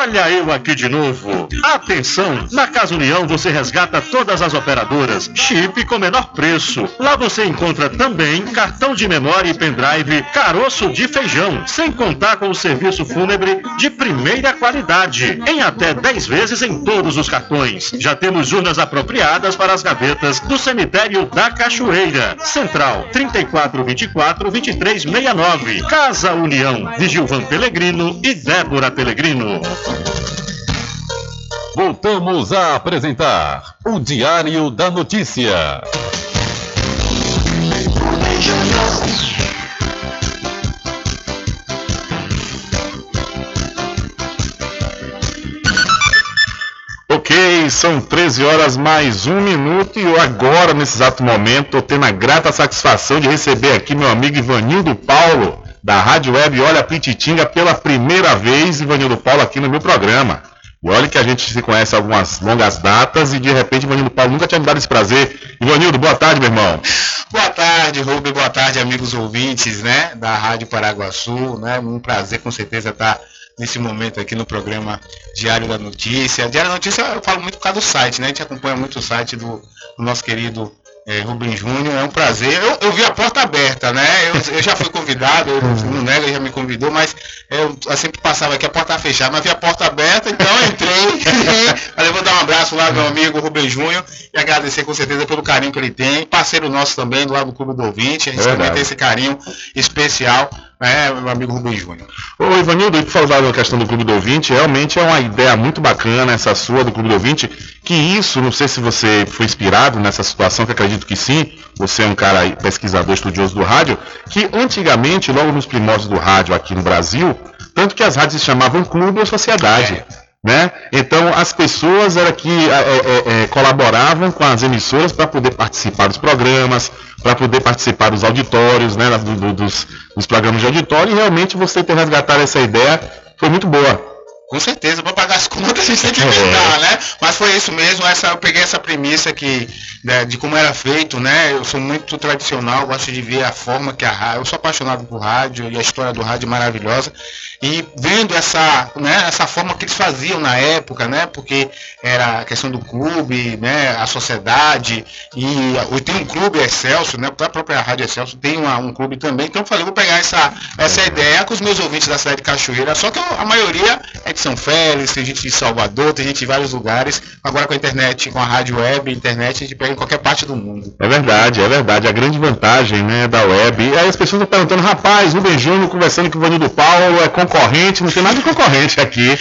Olha eu aqui de novo. Atenção! Na Casa União você resgata todas as operadoras, chip com menor preço. Lá você encontra também cartão de memória e pendrive, caroço de feijão, sem contar com o serviço fúnebre de primeira qualidade, em até 10 vezes em todos os cartões. Já temos urnas apropriadas para as gavetas do cemitério da Cachoeira. Central 3424 2369. Casa União, de Gilvan Pelegrino e Débora Pelegrino. Voltamos a apresentar o Diário da Notícia. Ok, são 13 horas mais um minuto e eu agora, nesse exato momento, estou tendo a grata satisfação de receber aqui meu amigo Ivanildo Paulo, da Rádio Web Olha Pititinga, pela primeira vez, Ivanildo Paulo, aqui no meu programa. Olha que a gente se conhece há algumas longas datas e de repente Ivanildo Paulo nunca tinha me dado esse prazer. Ivanildo, boa tarde, meu irmão. Boa tarde, Rubem, boa tarde, amigos ouvintes, né, da Rádio Paraguaçu, né, um prazer com certeza estar nesse momento aqui no programa Diário da Notícia. Diário da Notícia eu falo muito por causa do site, né, a gente acompanha muito o site do, do nosso querido é, Rubem Júnior, é um prazer. Eu, eu vi a porta aberta, né? Eu, eu já fui convidado, eu nego, ele já me convidou, mas eu, eu sempre passava aqui, a porta fechada, mas vi a porta aberta, então eu entrei. [laughs] Falei, vou dar um abraço lá, meu amigo Rubem Júnior, e agradecer com certeza pelo carinho que ele tem. Parceiro nosso também, do lado do Clube do Ouvinte, a gente É também tem esse carinho especial, né, meu amigo Rubem Júnior. Ô Ivanildo, tu falou da questão do Clube do Ouvinte, realmente é uma ideia muito bacana essa sua do Clube do Ouvinte, que isso, não sei se você foi inspirado nessa situação, que acredito que sim, você é um cara pesquisador, estudioso do rádio, que antigamente, logo nos primórdios do rádio aqui no Brasil, tanto que as rádios se chamavam Clube ou Sociedade. Né? Então as pessoas era que é, é, é, colaboravam com as emissoras para poder participar dos programas, para poder participar dos auditórios, né, do- do- dos, dos programas de auditório, e realmente você ter resgatado essa ideia foi muito boa. Com certeza, para pagar as contas a gente tem que É. inventar, né? Mas foi isso mesmo, essa, eu peguei essa premissa que, né, de como era feito, né? Eu sou muito tradicional, gosto de ver a forma que a rádio, eu sou apaixonado por rádio e a história do rádio é maravilhosa. E vendo essa, né, essa forma que eles faziam na época, né? Porque era a questão do clube, né? A sociedade, e e tem um clube Excelso, né? A própria Rádio Excelso tem uma- um clube também. Então eu falei, vou pegar essa, essa ideia com os meus ouvintes da cidade de Cachoeira, só que a maioria é de São Félix, tem gente de Salvador, tem gente de vários lugares. Agora com a internet, com a rádio web, internet, a gente pega em qualquer parte do mundo. É verdade, é verdade. A grande vantagem né, da web. E aí as pessoas estão perguntando, rapaz, Rubem Júnior conversando com o Vanildo Paulo, é concorrente, não tem nada de concorrente aqui.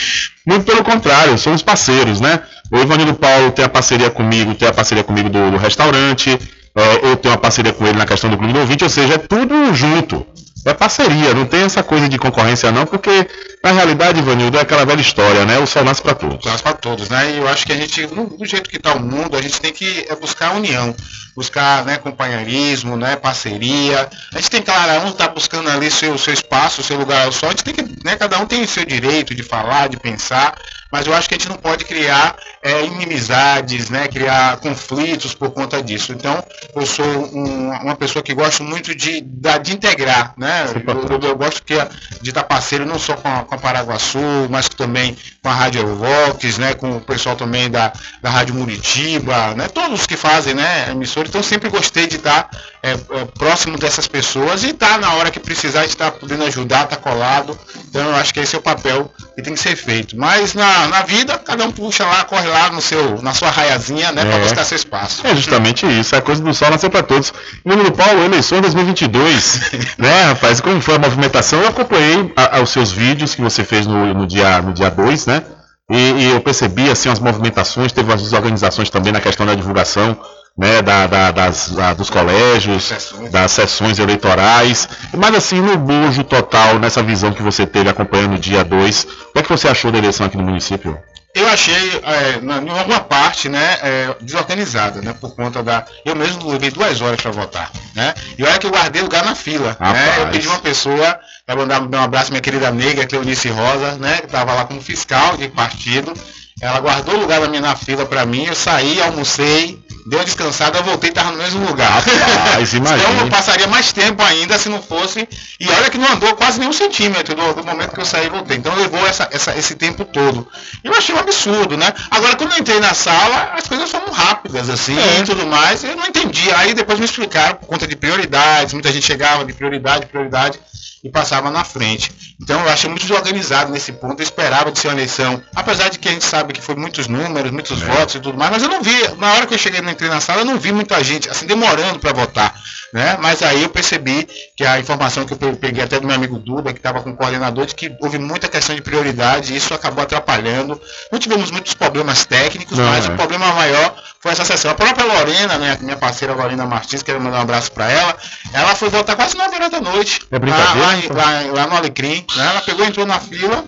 Muito pelo contrário, somos parceiros, né? O Ivanildo Paulo tem a parceria comigo, tem a parceria comigo do, do restaurante, é, eu tenho uma parceria com ele na questão do Clube do Ouvinte, ou seja, é tudo junto. É parceria, não tem essa coisa de concorrência não, porque na realidade, Ivanildo, é aquela velha história, né? O sol nasce para todos. Nós para todos, né? E eu acho que a gente, do jeito que está o mundo, a gente tem que é, buscar união, buscar né, companheirismo, né, parceria. A gente tem, claro, um está buscando ali seu, seu espaço, seu lugar ao sol. A gente tem que, né, cada um tem o seu direito de falar, de pensar, mas eu acho que a gente não pode criar é, inimizades, né, criar conflitos por conta disso. Então, eu sou um- uma pessoa que gosto muito de, de integrar, né? Eu, eu- eu gosto que de estar parceiro não só com a, com a Paraguaçu, mas também com a Rádio Vox, né? Com o pessoal também da, da Rádio Muritiba, né? Todos que fazem, né? Emissora. Então, sempre gostei de estar é, é, próximo dessas pessoas e estar na hora que precisar, de estar podendo ajudar, estar colado. Então, eu acho que esse é o papel que tem que ser feito. Mas na, na vida, cada um puxa lá, corre lá no seu, na sua raiazinha, né? Para É. buscar seu espaço. É justamente isso, é a coisa do sol nascer para todos. Menino Paulo, eleição 2022, [laughs] né, rapaz? Como foi a movimentação? Eu acompanhei a- os seus vídeos que você fez no, no dia no dia 2, né? E, e eu percebi assim as movimentações, teve as organizações também na questão da divulgação, né, da, da- das, da- dos colégios, das sessões eleitorais. Mas assim, no bojo total, nessa visão que você teve acompanhando o dia 2, o que é que você achou da eleição aqui no município? Eu achei, é, na- em alguma parte, né, é, desorganizada, né, por conta da... Eu mesmo levei duas horas para votar, né, e olha que eu guardei lugar na fila, né, Rapaz. eu pedi uma pessoa para mandar um abraço minha querida nega, Cleonice Rosa, né, que estava lá como fiscal de partido, ela guardou lugar na minha na fila para mim, eu saí, almocei, deu uma descansada, eu voltei e estava no mesmo lugar. Rapaz, [laughs] então eu passaria mais tempo ainda se não fosse. E olha que não andou quase nenhum centímetro do, do momento que eu saí e voltei. Então levou essa, essa- esse tempo todo. Eu achei um absurdo, né? Agora quando eu entrei na sala, as coisas foram rápidas, assim, É. e tudo mais. Eu não entendi. Aí depois me explicaram por conta de prioridades. Muita gente chegava de prioridade, prioridade e passava na frente. Então eu achei muito desorganizado nesse ponto. Eu esperava de ser uma eleição, apesar de que a gente sabe que foi muitos números, muitos votos e tudo mais, mas eu não vi, na hora que eu cheguei, entrei na sala, eu não vi muita gente, assim, demorando para votar. Né? Mas aí eu percebi que a informação que eu pe- peguei até do meu amigo Duda, que estava com o coordenador, de que houve muita questão de prioridade, e isso acabou atrapalhando. Não tivemos muitos problemas técnicos, Não, mas é. o problema maior foi essa sessão. A própria Lorena, né, minha parceira Lorena Martins, quero mandar um abraço para ela, ela foi votar quase 9 horas da noite. É Lá, lá, lá- lá no Alecrim. né? Ela pegou, entrou na fila,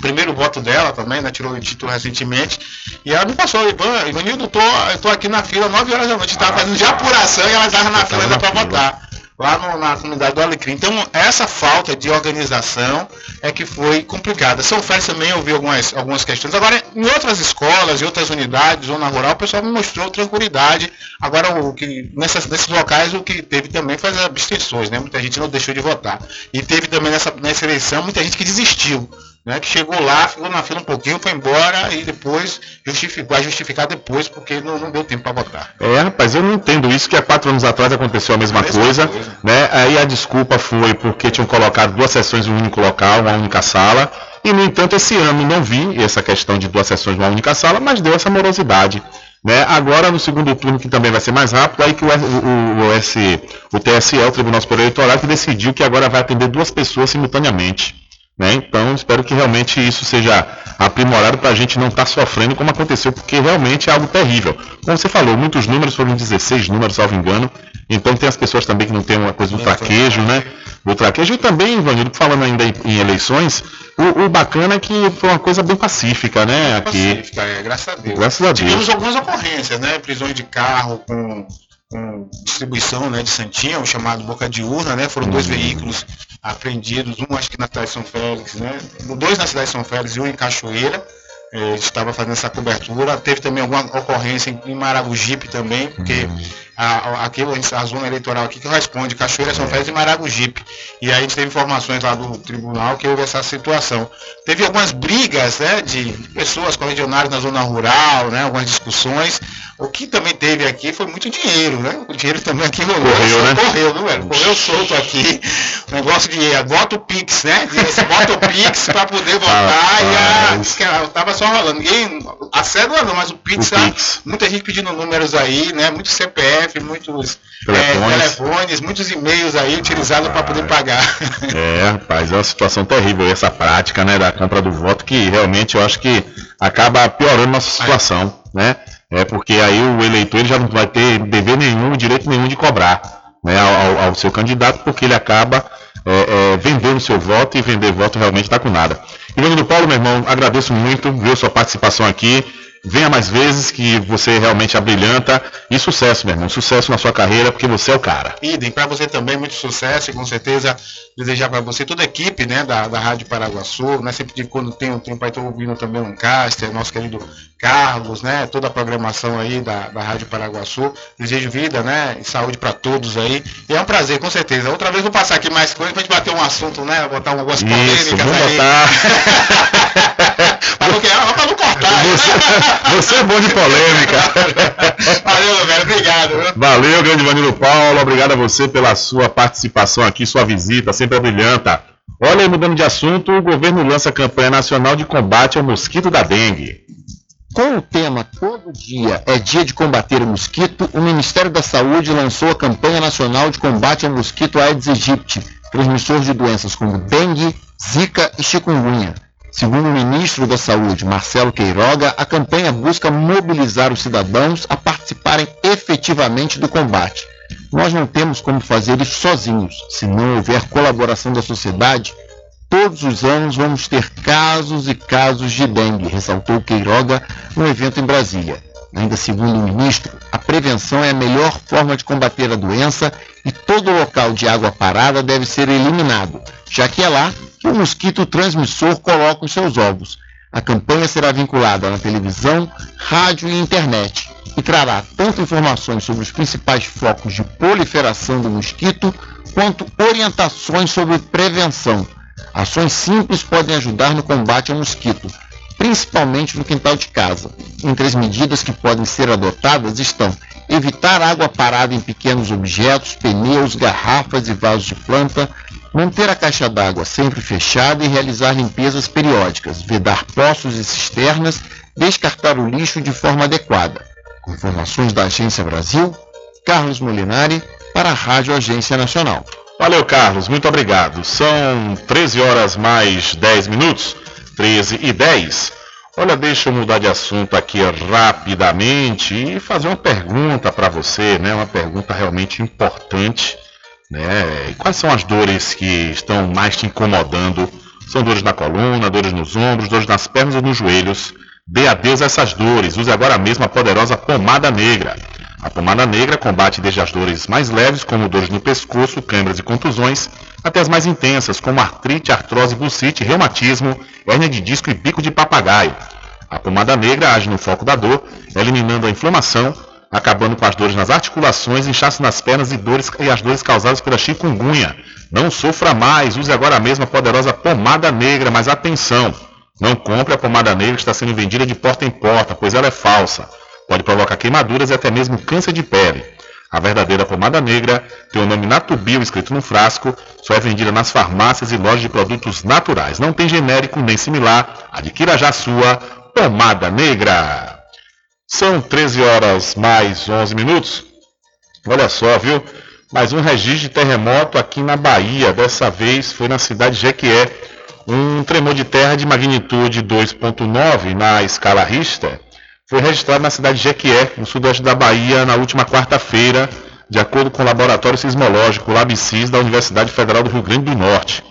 primeiro voto dela também, né? Tirou o título recentemente. E ela me passou, Ivan, Ivanildo, eu tô, eu tô aqui na fila 9 horas da noite, Ah, estava fazendo de apuração e ela estava na fila ainda para votar. Lá no- na comunidade do Alecrim. Então, essa falta de organização é que foi complicada. São Félix também eu vi algumas, algumas questões. Agora, em outras escolas, em outras unidades, zona rural, o pessoal me mostrou tranquilidade. Agora, o que, nessas, nesses locais, o que teve também foi as abstenções, né? Muita gente não deixou de votar. E teve também nessa, nessa eleição muita gente que desistiu. Né, que chegou lá, ficou na fila um pouquinho, foi embora e depois justificou, vai justificar depois porque não, não deu tempo para votar. É, rapaz, eu não entendo isso, que há quatro anos atrás aconteceu a mesma, coisa, né? Aí a desculpa foi porque tinham colocado duas sessões em um único local, uma única sala, e no entanto esse ano não vi essa questão de duas sessões em uma única sala, mas deu essa morosidade. Né? Agora no segundo turno, que também vai ser mais rápido, aí que o, o, o, S- o TSE, o Tribunal Superior Eleitoral, que decidiu que agora vai atender duas pessoas simultaneamente. Né? Então, espero que realmente isso seja aprimorado para a gente não estar sofrendo como aconteceu, porque realmente é algo terrível. Como você falou, muitos números, foram 16 números, salvo engano. Então, tem as pessoas também que não têm uma coisa do traquejo, né? Do traquejo. E também, Ivanildo, falando ainda em, em eleições, o, o bacana é que foi uma coisa bem pacífica, né? Aqui. Pacífica, é, graças a Deus. Graças a Deus. Tivemos algumas ocorrências, né? Prisões de carro com, com distribuição né, de Santinha, o chamado Boca de Urna, né? Foram dois veículos apreendidos, um acho que na cidade de São Félix, né? Dois na cidade de São Félix e um em Cachoeira. A gente estava fazendo essa cobertura. Teve também alguma ocorrência em, Maragogipe também, porque a, a, aqui, a zona eleitoral aqui que responde Cachoeira, São Félix e Maragogipe. E aí a gente teve informações lá do tribunal que houve essa situação. Teve algumas brigas né, de pessoas correligionárias na zona rural, né, algumas discussões. O que também teve aqui foi muito dinheiro, né? O dinheiro também aqui rolou. Correu, né? Correu, não é? Correu solto aqui. O negócio de eh, bota o Pix, né? Bota o Pix para poder [laughs] votar e a, que ela tava só rolando. Ninguém, a cédula não, mas o Pix, tá- muita gente pedindo números aí, né? Muitos CPF, muitos eh, Telefones. telefones, muitos e-mails aí utilizados para poder pagar. É, rapaz, é uma situação terrível essa prática, né, da compra do voto, que realmente eu acho que acaba piorando nossa situação, né? É porque aí o eleitor ele já não vai ter dever nenhum, direito nenhum de cobrar, né, ao- ao seu candidato, porque ele acaba é, é, vendendo seu voto e vender voto realmente está com nada. Ivanildo Paulo, meu irmão, agradeço muito, viu sua participação aqui. Venha mais vezes que você realmente abrilhanta e sucesso, meu irmão. Sucesso na sua carreira, porque você é o cara. Idem, para você também muito sucesso e com certeza desejar para você toda a equipe né, da, da Rádio Paraguaçu, né, sempre de quando tem um tempo aí estou ouvindo também um caster, nosso querido Carlos, né, toda a programação aí da, da Rádio Paraguaçu. Desejo vida, né, e saúde para todos aí. E é um prazer, com certeza. Outra vez vou passar aqui mais coisas pra gente bater um assunto, né, botar algumas polêmicas Isso, aí. botar. [laughs] Pra não, pra não cortar. Você, você é bom de polêmica. Valeu, velho, obrigado. viu? Valeu, grande Vanilo Paulo. Obrigado a você pela sua participação aqui, sua visita, sempre brilhanta. Olha aí, mudando de assunto, o governo lança campanha nacional de combate ao mosquito da dengue. Com o tema Todo Dia é Dia de Combater o Mosquito, o Ministério da Saúde lançou a campanha nacional de combate ao mosquito Aedes aegypti, transmissor de doenças como dengue, zika e chikungunya. Segundo o ministro da Saúde, Marcelo Queiroga, a campanha busca mobilizar os cidadãos a participarem efetivamente do combate. Nós não temos como fazer isso sozinhos. Se não houver colaboração da sociedade, Todos os anos vamos ter casos e casos de dengue, ressaltou Queiroga no evento em Brasília. Ainda segundo o ministro, a prevenção é a melhor forma de combater a doença e todo local de água parada deve ser eliminado, já que é lá que o mosquito transmissor coloca os seus ovos. A campanha será vinculada na televisão, rádio e internet e trará tanto informações sobre os principais focos de proliferação do mosquito, quanto orientações sobre prevenção. Ações simples podem ajudar no combate ao mosquito, principalmente no quintal de casa. Entre as medidas que podem ser adotadas estão evitar água parada em pequenos objetos, pneus, garrafas e vasos de planta, manter a caixa d'água sempre fechada e realizar limpezas periódicas, vedar poços e cisternas, descartar o lixo de forma adequada. Com informações da Agência Brasil, Carlos Molinari para a Rádio Agência Nacional. Valeu, Carlos, muito obrigado. São 13 horas mais 10 minutos, 13 e 10. Olha, deixa eu mudar de assunto aqui rapidamente e fazer uma pergunta para você, né? Uma pergunta realmente importante, né? Quais são as dores que estão mais te incomodando? São dores na coluna, dores nos ombros, dores nas pernas ou nos joelhos? Dê adeus a essas dores. Use agora mesmo a poderosa pomada negra. A pomada negra combate desde as dores mais leves, como dores no pescoço, câimbras e contusões, até as mais intensas, como artrite, artrose, bucite, reumatismo, hérnia de disco e bico de papagaio. A pomada negra age no foco da dor, eliminando a inflamação, acabando com as dores nas articulações, inchaço nas pernas e, dores, e as dores causadas pela chikungunya. Não sofra mais, use agora mesmo a poderosa pomada negra, mas atenção! Não compre a pomada negra que está sendo vendida de porta em porta, pois ela é falsa. Pode provocar queimaduras e até mesmo câncer de pele. A verdadeira pomada negra tem o nome Natubio escrito no frasco, só é vendida nas farmácias e lojas de produtos naturais. Não tem genérico nem similar. Adquira já sua pomada negra. São 13 horas mais 11 minutos. Olha só, viu? Mais um registro de terremoto aqui na Bahia. Dessa vez foi na cidade de Jequié um tremor de terra de magnitude 2.9 na escala Richter foi registrado na cidade de Jequié, no sudoeste da Bahia, na última quarta-feira, de acordo com o Laboratório Sismológico LabSIS da Universidade Federal do Rio Grande do Norte.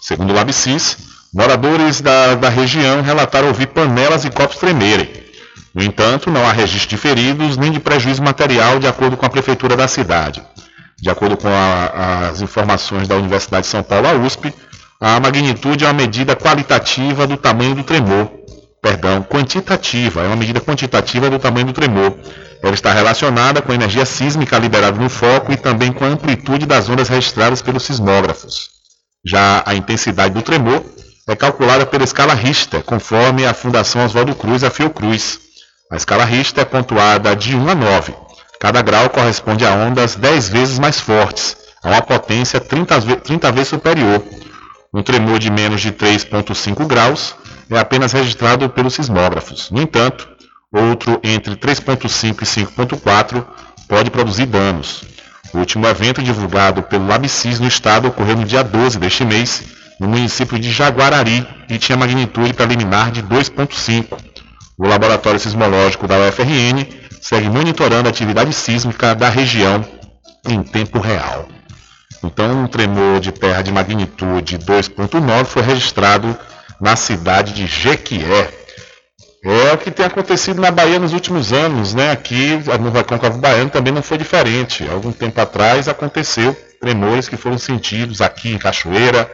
Segundo o LabSIS, moradores da, da região relataram ouvir panelas e copos tremerem. No entanto, não há registro de feridos nem de prejuízo material, de acordo com a Prefeitura da cidade. De acordo com a, as informações da Universidade de São Paulo, a USP, a magnitude é uma medida qualitativa do tamanho do tremor. Perdão, quantitativa, é uma medida quantitativa do tamanho do tremor. Ela está relacionada com a energia sísmica liberada no foco e também com a amplitude das ondas registradas pelos sismógrafos. Já a intensidade do tremor é calculada pela escala Richter, conforme a Fundação Oswaldo Cruz, a Fiocruz. A escala Richter é pontuada de 1 a 9. Cada grau corresponde a ondas 10 vezes mais fortes, a uma potência 30, 30 vezes superior. Um tremor de menos de 3,5 graus é apenas registrado pelos sismógrafos. No entanto, outro entre 3,5 e 5,4 pode produzir danos. O último evento divulgado pelo LabSIS no estado ocorreu no dia 12 deste mês, no município de Jaguarari, e tinha magnitude preliminar de 2,5. O Laboratório Sismológico da UFRN segue monitorando a atividade sísmica da região em tempo real. Então, um tremor de terra de magnitude 2.9 foi registrado na cidade de Jequié. É o que tem acontecido na Bahia nos últimos anos, né? Aqui no Recôncavo Baiano também não foi diferente. Algum tempo atrás aconteceu tremores que foram sentidos aqui em Cachoeira,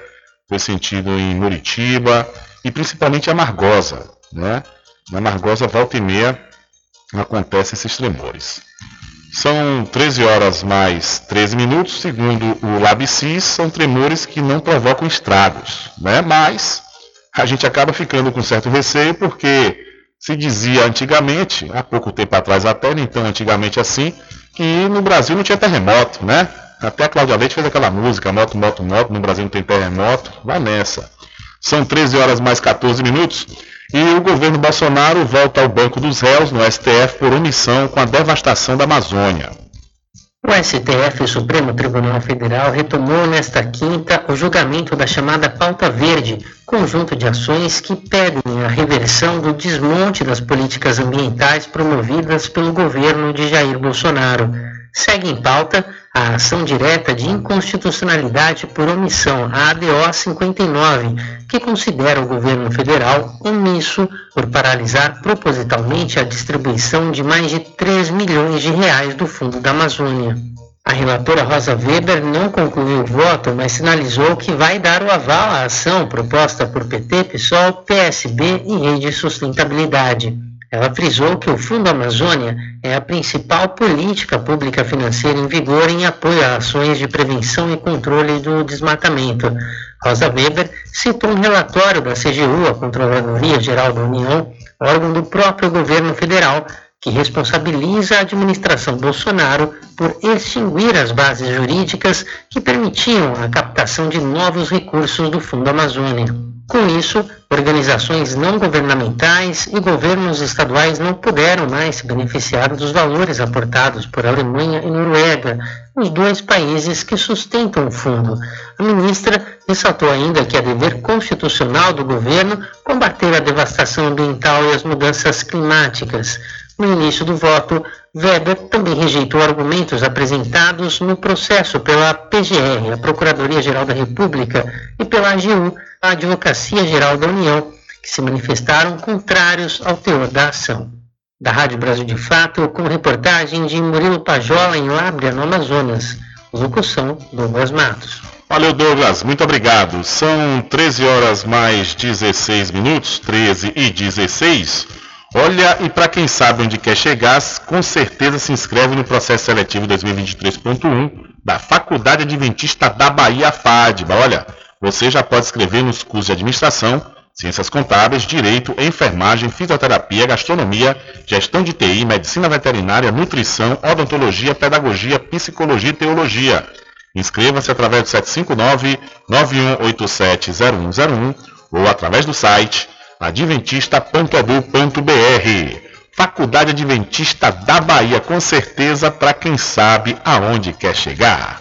foi sentido em Muritiba e principalmente a Margosa, né? Na Margosa, volta e meia, acontecem esses tremores. São 13 horas mais 13 minutos, segundo o LabSIS, são tremores que não provocam estragos, né? mas a gente acaba ficando com certo receio porque se dizia antigamente, há pouco tempo atrás até, nem tão antigamente assim, que no Brasil não tinha terremoto, né? Até a Cláudia Leite fez aquela música, moto, moto, moto, no Brasil não tem terremoto, vai nessa. São 13 horas mais 14 minutos. E o governo Bolsonaro volta ao banco dos réus no STF por omissão com a devastação da Amazônia. O STF, o Supremo Tribunal Federal, retomou nesta quinta o julgamento da chamada Pauta Verde, conjunto de ações que pedem a reversão do desmonte das políticas ambientais promovidas pelo governo de Jair Bolsonaro. Segue em pauta a ação direta de inconstitucionalidade por omissão, a ADO 59, que considera o governo federal omisso por paralisar propositalmente a distribuição de mais de 3 milhões de reais do Fundo da Amazônia. A relatora Rosa Weber não concluiu o voto, mas sinalizou que vai dar o aval à ação proposta por PT, PSOL, PSB e Rede Sustentabilidade. Ela frisou que o Fundo Amazônia é a principal política pública financeira em vigor em apoio a ações de prevenção e controle do desmatamento. Rosa Weber citou um relatório da CGU, a Controladoria Geral da União, órgão do próprio governo federal, que responsabiliza a administração Bolsonaro por extinguir as bases jurídicas que permitiam a captação de novos recursos do Fundo Amazônia. Com isso, organizações não governamentais e governos estaduais não puderam mais se beneficiar dos valores aportados por Alemanha e Noruega, os dois países que sustentam o fundo. A ministra ressaltou ainda que é dever constitucional do governo combater a devastação ambiental e as mudanças climáticas. No início do voto, Weber também rejeitou argumentos apresentados no processo pela PGR, a Procuradoria-Geral da República, e pela AGU, a Advocacia Geral da União, que se manifestaram contrários ao teor da ação. Da Rádio Brasil de Fato, com reportagem de Murilo Pajola em Lábrea, no Amazonas. Locução, Douglas Matos. Valeu, Douglas. Muito obrigado. São 13 horas mais 16 minutos, 13 e 16. Olha, e para quem sabe onde quer chegar, com certeza se inscreve no processo seletivo 2023.1 da Faculdade Adventista da Bahia, FADBA. Olha, você já pode escrever nos cursos de administração, ciências contábeis, direito, enfermagem, fisioterapia, gastronomia, gestão de TI, medicina veterinária, nutrição, odontologia, pedagogia, psicologia e teologia. Inscreva-se através do 759-9187-0101 ou através do site adventista.edu.br. Faculdade Adventista da Bahia, com certeza para quem sabe aonde quer chegar.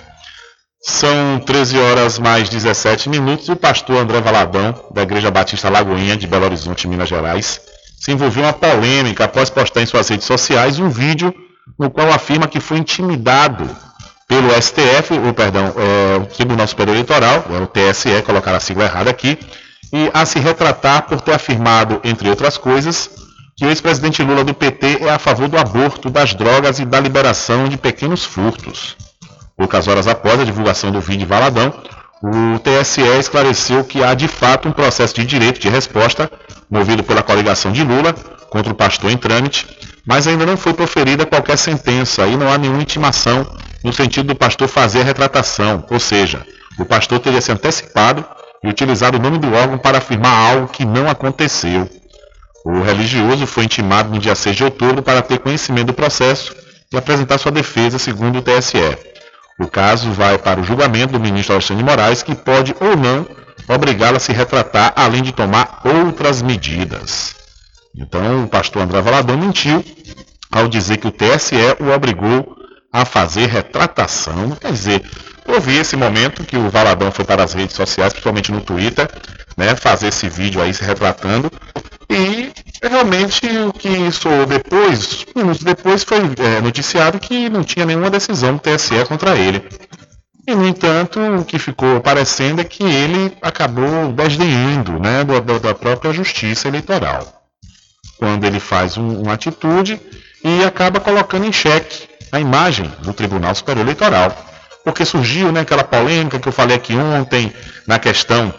São 13 horas mais 17 minutos e o pastor André Valadão, da Igreja Batista Lagoinha de Belo Horizonte, Minas Gerais, se envolveu em uma polêmica após postar em suas redes sociais um vídeo no qual afirma que foi intimidado pelo STF, ou perdão, é, o Tribunal Superior Eleitoral, é o TSE, colocar a sigla errada aqui, e a se retratar por ter afirmado, entre outras coisas, que o ex-presidente Lula do PT é a favor do aborto, das drogas e da liberação de pequenos furtos. Poucas horas após a divulgação do vídeo Valadão, o TSE esclareceu que há de fato um processo de direito de resposta movido pela coligação de Lula contra o pastor em trâmite, mas ainda não foi proferida qualquer sentença e não há nenhuma intimação no sentido do pastor fazer a retratação, ou seja, o pastor teria se antecipado e utilizar o nome do órgão para afirmar algo que não aconteceu. O religioso foi intimado no dia 6 de outubro para ter conhecimento do processo e apresentar sua defesa, segundo o TSE. O caso vai para o julgamento do ministro Alexandre Moraes, que pode ou não obrigá-lo a se retratar, além de tomar outras medidas. Então, o pastor André Valadão mentiu ao dizer que o TSE o obrigou a fazer retratação. Quer dizer, Houve esse momento que o Valadão foi para as redes sociais, principalmente no Twitter, né, fazer esse vídeo aí se retratando. E realmente o que soou depois, minutos depois, foi é, noticiado que não tinha nenhuma decisão do TSE contra ele. E, no entanto, o que ficou parecendo é que ele acabou desdenhando né, da, da própria justiça eleitoral. Quando ele faz um, uma atitude e acaba colocando em xeque a imagem do Tribunal Superior Eleitoral porque surgiu né, aquela polêmica que eu falei aqui ontem na questão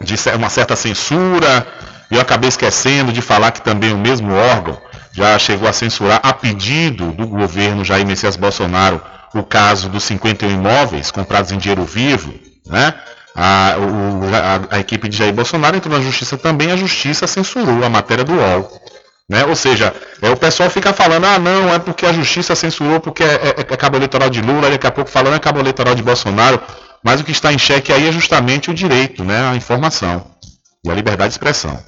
de uma certa censura, e eu acabei esquecendo de falar que também o mesmo órgão já chegou a censurar a pedido do governo Jair Messias Bolsonaro o caso dos 51 imóveis comprados em dinheiro vivo, né? A, o, a, a, equipe de Jair Bolsonaro entrou na justiça também, a justiça censurou a matéria do UOL. Né? Ou seja, é, o pessoal fica falando, ah não, é porque a justiça censurou, porque é, é, é cabo eleitoral de Lula, daqui a pouco falando é cabo eleitoral de Bolsonaro, mas o que está em xeque aí é justamente o direito, né, a informação e a liberdade de expressão.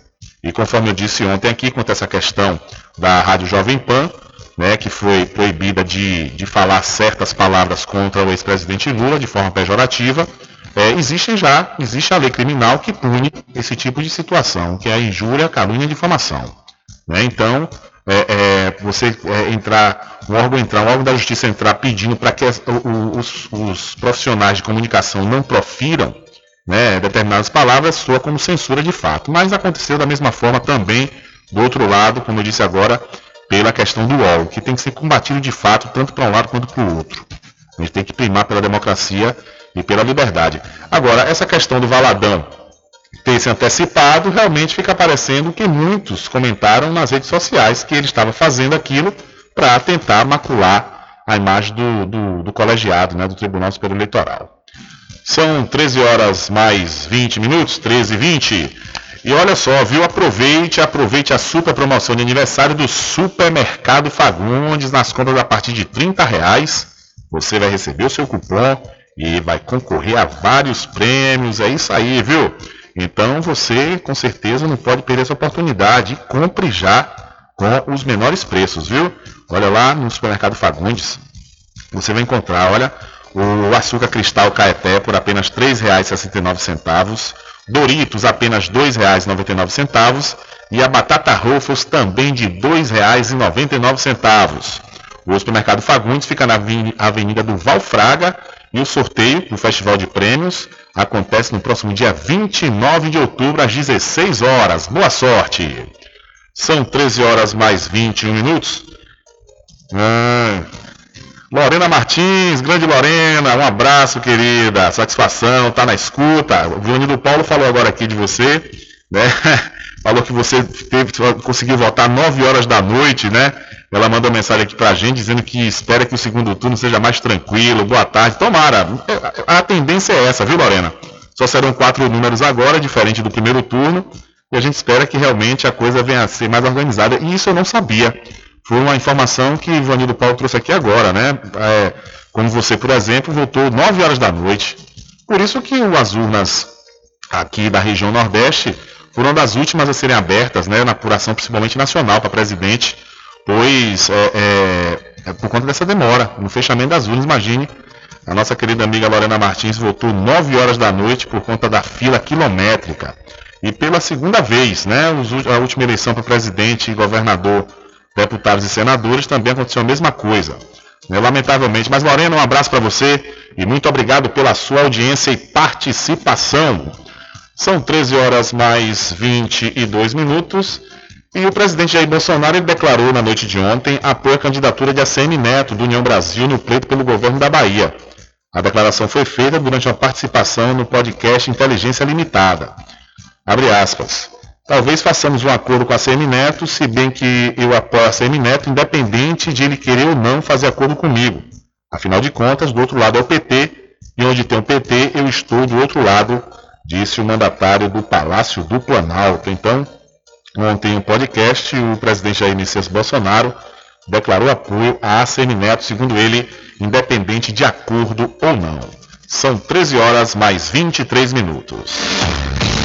E conforme eu disse ontem aqui, quanto a essa questão da Rádio Jovem Pan, né, que foi proibida de, de falar certas palavras contra o ex-presidente Lula de forma pejorativa, é, existem já, existe a lei criminal que pune esse tipo de situação, que é a injúria, calúnia e difamação. Né? Então, é, é, você é, entrar, um órgão entrar, um órgão da justiça entrar pedindo para que as, os, os, profissionais de comunicação não profiram né, determinadas palavras, soa como censura de fato. Mas aconteceu da mesma forma também do outro lado, como eu disse agora, pela questão do óleo, que tem que ser combatido de fato, tanto para um lado quanto para o outro. A gente tem que primar pela democracia e pela liberdade. Agora, essa questão do Valadão ter se antecipado, realmente fica parecendo que muitos comentaram nas redes sociais que ele estava fazendo aquilo para tentar macular a imagem do, do, do colegiado, né, do Tribunal Superior Eleitoral. São 13 horas mais 20 minutos, 13 e 20. E olha só, viu? Aproveite, aproveite a super promoção de aniversário do Supermercado Fagundes nas compras a partir de 30 reais. Você vai receber o seu cupom e vai concorrer a vários prêmios. É isso aí, viu? Então você com certeza não pode perder essa oportunidade. Compre já com os menores preços, viu? Olha lá no supermercado Fagundes. Você vai encontrar, olha, o açúcar cristal Caeté por apenas R$ 3,69. Doritos apenas R$ 2,99 e a batata Ruffles também de R$ 2,99. O supermercado Fagundes fica na Avenida do Valfraga e o sorteio do Festival de Prêmios acontece no próximo dia 29 de outubro às 16 horas. Boa sorte! São 13 horas mais 21 minutos. Ah, Lorena Martins, grande Lorena, um abraço, querida. Satisfação, tá na escuta. O Vianney Paulo falou agora aqui de você, né? [laughs] Falou que você teve, conseguiu votar 9 horas da noite, né? Ela mandou mensagem aqui pra gente dizendo que espera que o segundo turno seja mais tranquilo. Boa tarde. Tomara. A tendência é essa, viu, Lorena? Só serão quatro números agora, diferente do primeiro turno. E a gente espera que realmente a coisa venha a ser mais organizada. E isso eu não sabia. Foi uma informação que o Ivanildo Paulo trouxe aqui agora, né? É, como você, por exemplo, votou 9 horas da noite. Por isso que as urnas aqui da região Nordeste foram das últimas a serem abertas, né? Na apuração principalmente nacional para presidente, pois é, é, é por conta dessa demora no fechamento das urnas, imagine. A nossa querida amiga Lorena Martins votou 9 horas da noite por conta da fila quilométrica. E pela segunda vez, né? A última eleição para presidente governador deputados e senadores, também aconteceu a mesma coisa. Né, lamentavelmente. Mas, Lorena, um abraço para você e muito obrigado pela sua audiência e participação. São 13 horas mais 22 minutos. E o presidente Jair Bolsonaro declarou na noite de ontem apoio à candidatura de ACM Neto, do União Brasil, no pleito pelo governo da Bahia. A declaração foi feita durante uma participação no podcast Inteligência Limitada. Abre aspas. Talvez façamos um acordo com a CM Neto, se bem que eu apoio a CM Neto, independente de ele querer ou não fazer acordo comigo. Afinal de contas, do outro lado é o PT, e onde tem o PT, eu estou do outro lado, disse o mandatário do Palácio do Planalto. Então, ontem no podcast, o presidente Jair Messias Bolsonaro declarou apoio à ACM Neto, segundo ele, independente de acordo ou não. São 13 horas mais 23 minutos.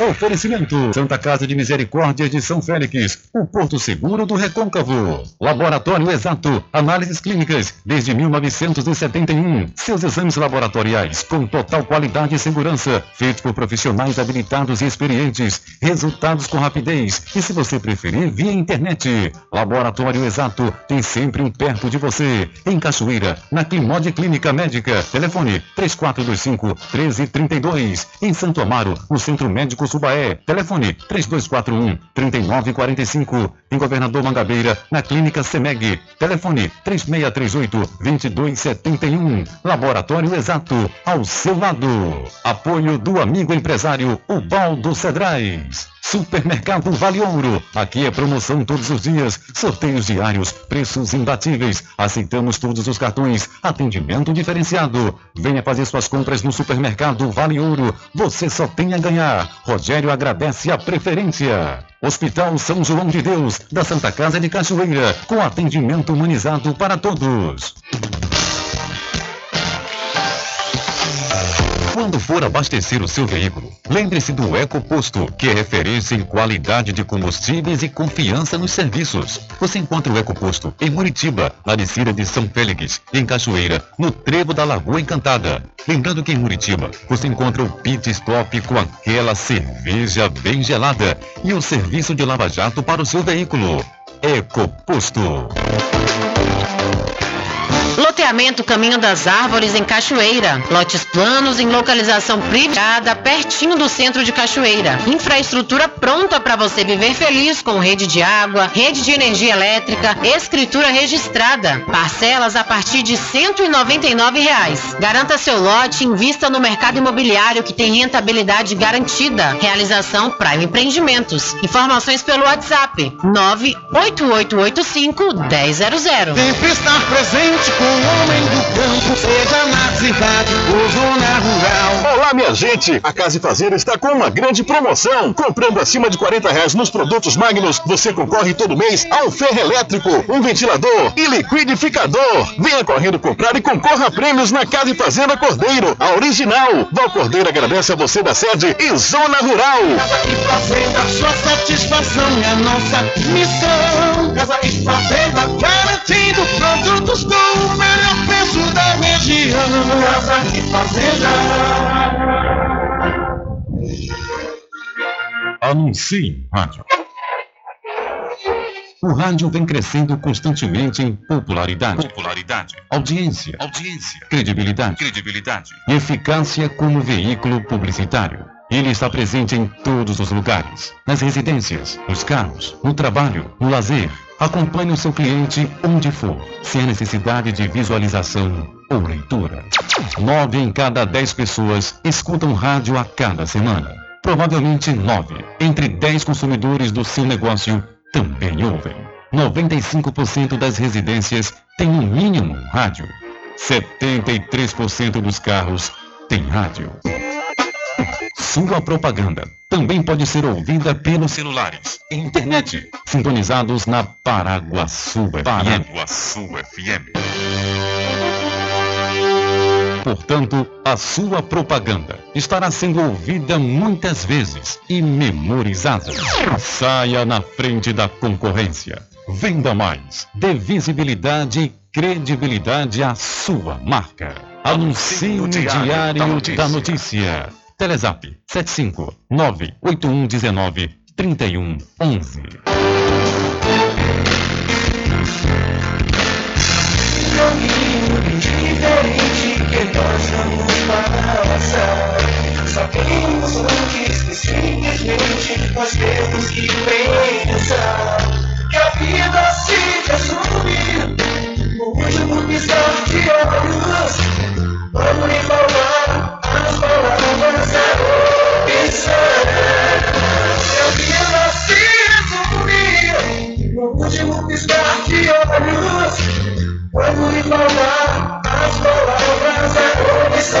Oferecimento: Santa Casa de Misericórdia de São Félix, o Porto Seguro do Recôncavo. Laboratório Exato, análises clínicas desde 1971. Seus exames laboratoriais com total qualidade e segurança, feitos por profissionais habilitados e experientes. Resultados com rapidez e, se você preferir, via internet. Laboratório Exato tem sempre um perto de você. Em Cachoeira, na Climode Clínica Médica. Telefone 3425 1332. Em Santo Amaro, no Centro Médico Subaé. Telefone 3241 3945. Em Governador Mangabeira, na Clínica Semeg. Telefone 3638 2271. Laboratório Exato, ao seu lado. Apoio do amigo empresário Ubaldo Cedrais. Supermercado Vale Ouro. Aqui é promoção todos os dias, sorteios diários, preços imbatíveis. Aceitamos todos os cartões, atendimento diferenciado. Venha fazer suas compras no Supermercado Vale Ouro. Você só tem a ganhar. Rogério agradece a preferência. Hospital São João de Deus, da Santa Casa de Cachoeira, com atendimento humanizado para todos. Quando for abastecer o seu veículo, lembre-se do EcoPosto, que é referência em qualidade de combustíveis e confiança nos serviços. Você encontra o EcoPosto em Muritiba, na descida de São Félix, em Cachoeira, no trevo da Lagoa Encantada. Lembrando que em Muritiba, você encontra o Pit Stop com aquela cerveja bem gelada e o serviço de lava-jato para o seu veículo. EcoPosto. Loteamento Caminho das Árvores em Cachoeira. Lotes planos em localização privada, pertinho do centro de Cachoeira. Infraestrutura pronta para você viver feliz com rede de água, rede de energia elétrica, escritura registrada. Parcelas a partir de 199 reais. Garanta seu lote invista no mercado imobiliário que tem rentabilidade garantida. Realização Prime Empreendimentos. Informações pelo WhatsApp 98885 1000. Sempre estar presente com homem do campo, seja na cidade ou zona rural. Olá, minha gente! A Casa e Fazenda está com uma grande promoção. Comprando acima de 40 reais nos produtos Magnus, você concorre todo mês a um ferro elétrico, um ventilador e liquidificador. Venha correndo comprar e concorra a prêmios na Casa e Fazenda Cordeiro, a original. Val Cordeiro agradece a você da sede e Zona Rural. Casa e Fazenda, sua satisfação é a nossa missão. Casa e Fazenda, garantindo produtos com o melhor preço da região. Casa e Fazenda. Anuncie em rádio. O rádio vem crescendo constantemente em popularidade, popularidade, audiência, audiência, credibilidade, credibilidade e eficácia como veículo publicitário. Ele está presente em todos os lugares, nas residências, nos carros, no trabalho, no lazer. Acompanhe o seu cliente onde for, sem a necessidade de visualização ou leitura. Nove em cada dez pessoas escutam rádio a cada semana. Provavelmente nove entre dez consumidores do seu negócio também ouvem. 95% das residências têm no mínimo um rádio. 73% dos carros têm rádio. Sua propaganda também pode ser ouvida pelos celulares e internet, sintonizados na Paraguaçu FM. Paraguaçu FM. Portanto, a sua propaganda estará sendo ouvida muitas vezes e memorizada. Saia na frente da concorrência. Venda mais. Dê visibilidade e credibilidade à sua marca. Anuncie no Diário da Notícia. Telezap 75 98119 3111. caminho diferente que nós vamos. Sabemos antes que simplesmente nós temos que pensar que a vida se último de. Vamos lhe falar último piscar de olhos. Quando lhe falar as palavras da comissão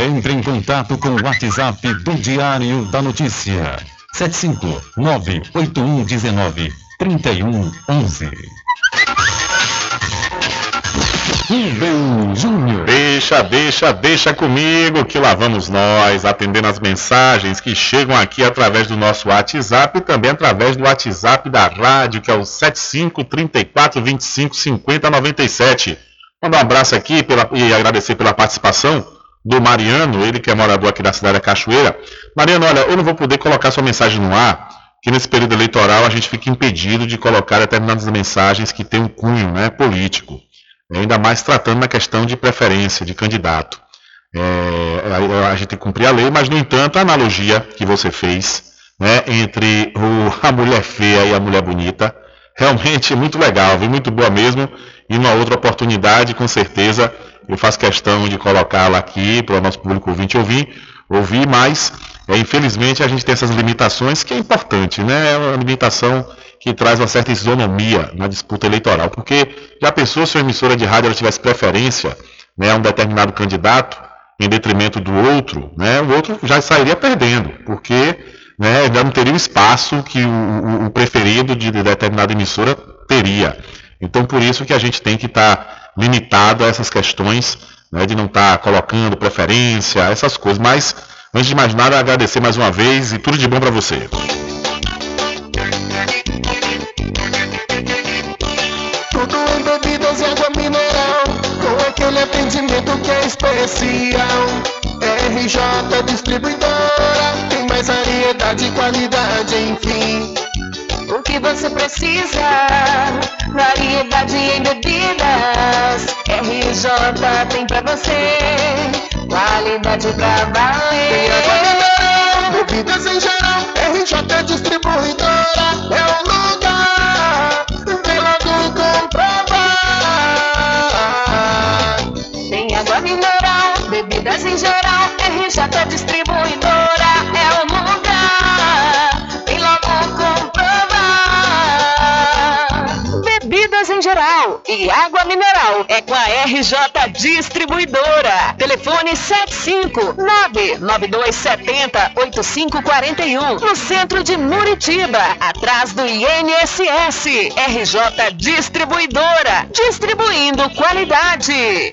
Entre em contato com o WhatsApp do Diário da Notícia. 759-8119-3111. Rubem Júnior. Deixa, deixa, deixa comigo que lá vamos nós atendendo as mensagens que chegam aqui através do nosso WhatsApp e também através do WhatsApp da rádio, que é o 75 34 25 50 97. Mandar um abraço aqui pela, e agradecer pela participação do Mariano, ele que é morador aqui da cidade da Cachoeira. Mariano, olha, eu não vou poder colocar sua mensagem no ar, que nesse período eleitoral a gente fica impedido de colocar determinadas mensagens que têm um cunho né, político ainda mais tratando na questão de preferência de candidato. É, a, a, gente tem que cumprir a lei, mas, no entanto, a analogia que você fez né, entre o, [laughs] a mulher feia e a mulher bonita, realmente é muito legal, viu? muito boa mesmo, e numa outra oportunidade, com certeza, eu faço questão de colocá-la aqui para o nosso público ouvinte ouvir, ouvir mas é, infelizmente a gente tem essas limitações que é importante, né? É uma limitação que traz uma certa isonomia na disputa eleitoral. Porque já pensou se a emissora de rádio ela tivesse preferência né, a um determinado candidato em detrimento do outro, né, o outro já sairia perdendo, porque né, já não teria o espaço que o, o preferido de determinada emissora teria. Então, por isso que a gente tem que estar tá limitado a essas questões né, de não estar tá colocando preferência, essas coisas. Mas, antes de mais nada, agradecer mais uma vez e tudo de bom para você. aquele atendimento que é especial. RJ Distribuidora, tem mais variedade e qualidade, enfim. O que você precisa? Variedade em bebidas. RJ tem pra você. Qualidade pra valer. Tem água mineral, bebidas em geral. RJ Distribuidora é o lugar. Vem logo comprovar. Tem água mineral, bebidas em geral. RJ Distribuidora e água mineral é com a RJ Distribuidora. Telefone 75992708541 no centro de Muritiba, atrás do INSS. RJ Distribuidora, distribuindo qualidade.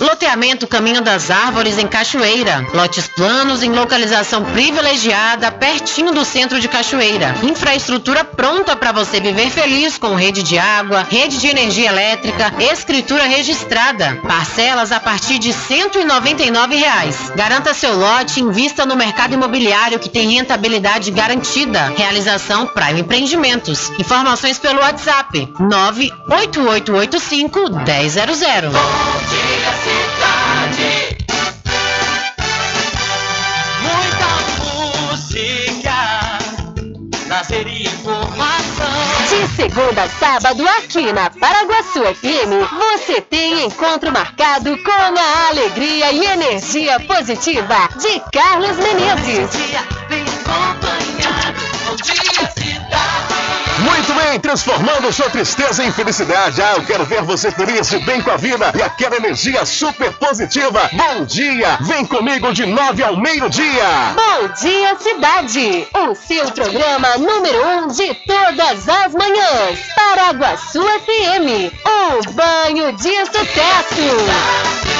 Loteamento Caminho das Árvores em Cachoeira. Lotes planos em localização privilegiada, pertinho do centro de Cachoeira. Infraestrutura pronta para você viver feliz com rede de água, rede de energia elétrica, escritura registrada. Parcelas a partir de 199 reais. Garanta seu lote invista no mercado imobiliário que tem rentabilidade garantida. Realização Prime Empreendimentos. Informações pelo WhatsApp 98885 1000. Segunda a sábado, aqui na Paraguaçu FM, você tem encontro marcado com a alegria e energia positiva de Carlos Menezes. Muito bem, transformando sua tristeza em felicidade. Ah, eu quero ver você feliz e bem com a vida e aquela energia super positiva. Bom dia, vem comigo de nove ao meio-dia. Bom dia, cidade! O seu programa número um de todas as manhãs. Paraguaçu FM, um banho de sucesso.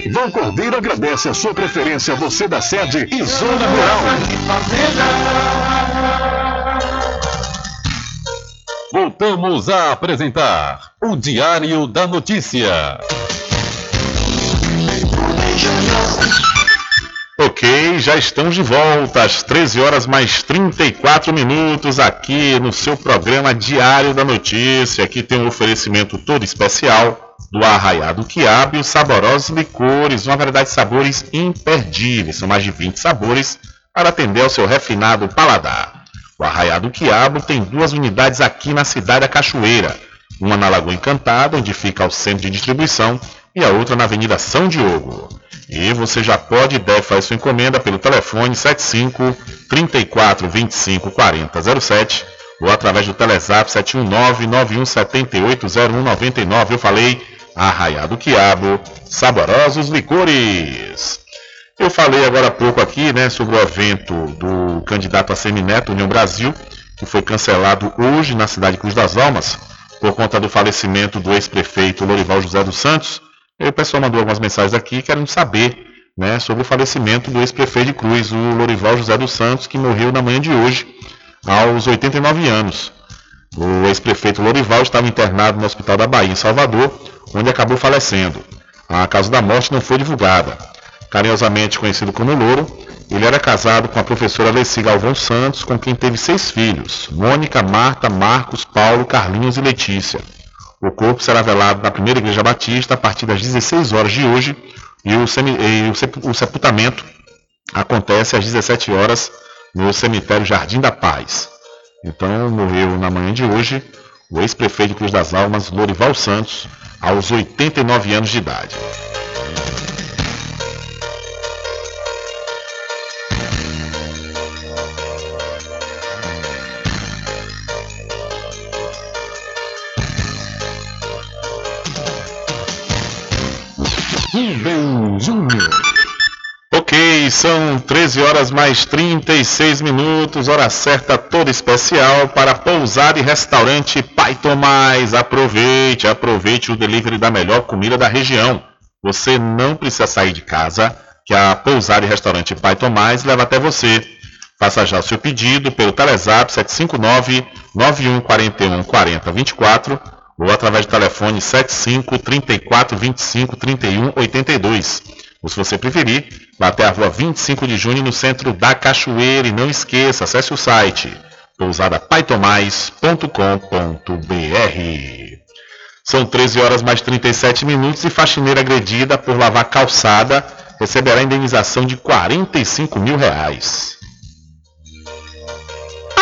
Vão Cordeiro agradece a sua preferência, você da sede e Zona Rural. Voltamos a apresentar o Diário da Notícia. Ok, já estamos de volta às 13 horas mais 34 minutos aqui no seu programa Diário da Notícia. Aqui tem um oferecimento todo especial do Arraiado Quiabo e os saborosos licores, uma variedade de sabores imperdíveis. São mais de 20 sabores para atender ao seu refinado paladar. O Arraiado Quiabo tem duas unidades aqui na cidade da Cachoeira. Uma na Lagoa Encantada, onde fica o centro de distribuição, e a outra na Avenida São Diogo. E você já pode e deve fazer sua encomenda pelo telefone 75 34 25 40 07 ou através do Telezap 719 91 78 0199. Eu falei Arraiado Quiabo, saborosos licores. Eu falei agora há pouco aqui, né, sobre o evento do candidato a semineto União Brasil, que foi cancelado hoje na cidade de Cruz das Almas, por conta do falecimento do ex-prefeito Lorival José dos Santos. E o pessoal mandou algumas mensagens aqui querendo saber né, sobre o falecimento do ex-prefeito de Cruz, o Lorival José dos Santos, que morreu na manhã de hoje, aos 89 anos. O ex-prefeito Lorival estava internado no Hospital da Bahia, em Salvador, onde acabou falecendo. A causa da morte não foi divulgada. Carinhosamente conhecido como Louro, ele era casado com a professora Alessi Galvão Santos, com quem teve seis filhos: Mônica, Marta, Marcos, Paulo, Carlinhos e Letícia. O corpo será velado na primeira igreja batista a partir das 16 horas de hoje e o, semi, e o sepultamento acontece às 17 horas no cemitério Jardim da Paz. Então morreu na manhã de hoje o ex-prefeito de Cruz das Almas, Lorival Santos, aos 89 anos de idade. São 13 horas mais 36 minutos, hora certa toda especial para pousar e restaurante Pai Tomás. Aproveite, aproveite o delivery da melhor comida da região. Você não precisa sair de casa, que a pousar e restaurante Pai Tomás leva até você. Faça já o seu pedido pelo Telezap 759 9141 4024 ou através do telefone 75 34 25 31 82. Ou se você preferir, vá até a rua 25 de junho no centro da Cachoeira e não esqueça, acesse o site pousadapaitomais.com.br. São 13 horas mais 37 minutos e faxineira agredida por lavar calçada receberá indenização de 45 mil reais.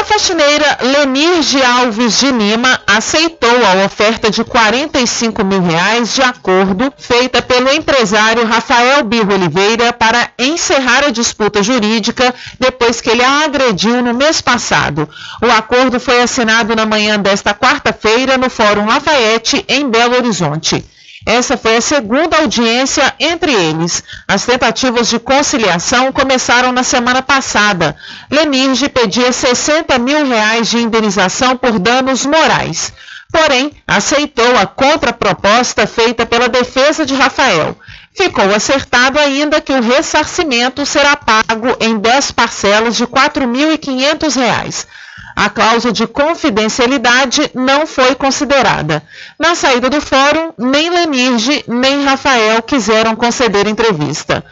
A faxineira Lenirge Alves de Lima aceitou a oferta de 45 mil reais de acordo feita pelo empresário Rafael Birro Oliveira para encerrar a disputa jurídica depois que ele a agrediu no mês passado. O acordo foi assinado na manhã desta quarta-feira no Fórum Lafayette, em Belo Horizonte. Essa foi a segunda audiência entre eles. As tentativas de conciliação começaram na semana passada. Lenirge pedia 60 mil reais de indenização por danos morais. Porém, aceitou a contraproposta feita pela defesa de Rafael. Ficou acertado ainda que o ressarcimento será pago em 10 parcelas de R$ 4.500. A cláusula de confidencialidade não foi considerada. Na saída do fórum, nem Lenirge nem Rafael quiseram conceder entrevista.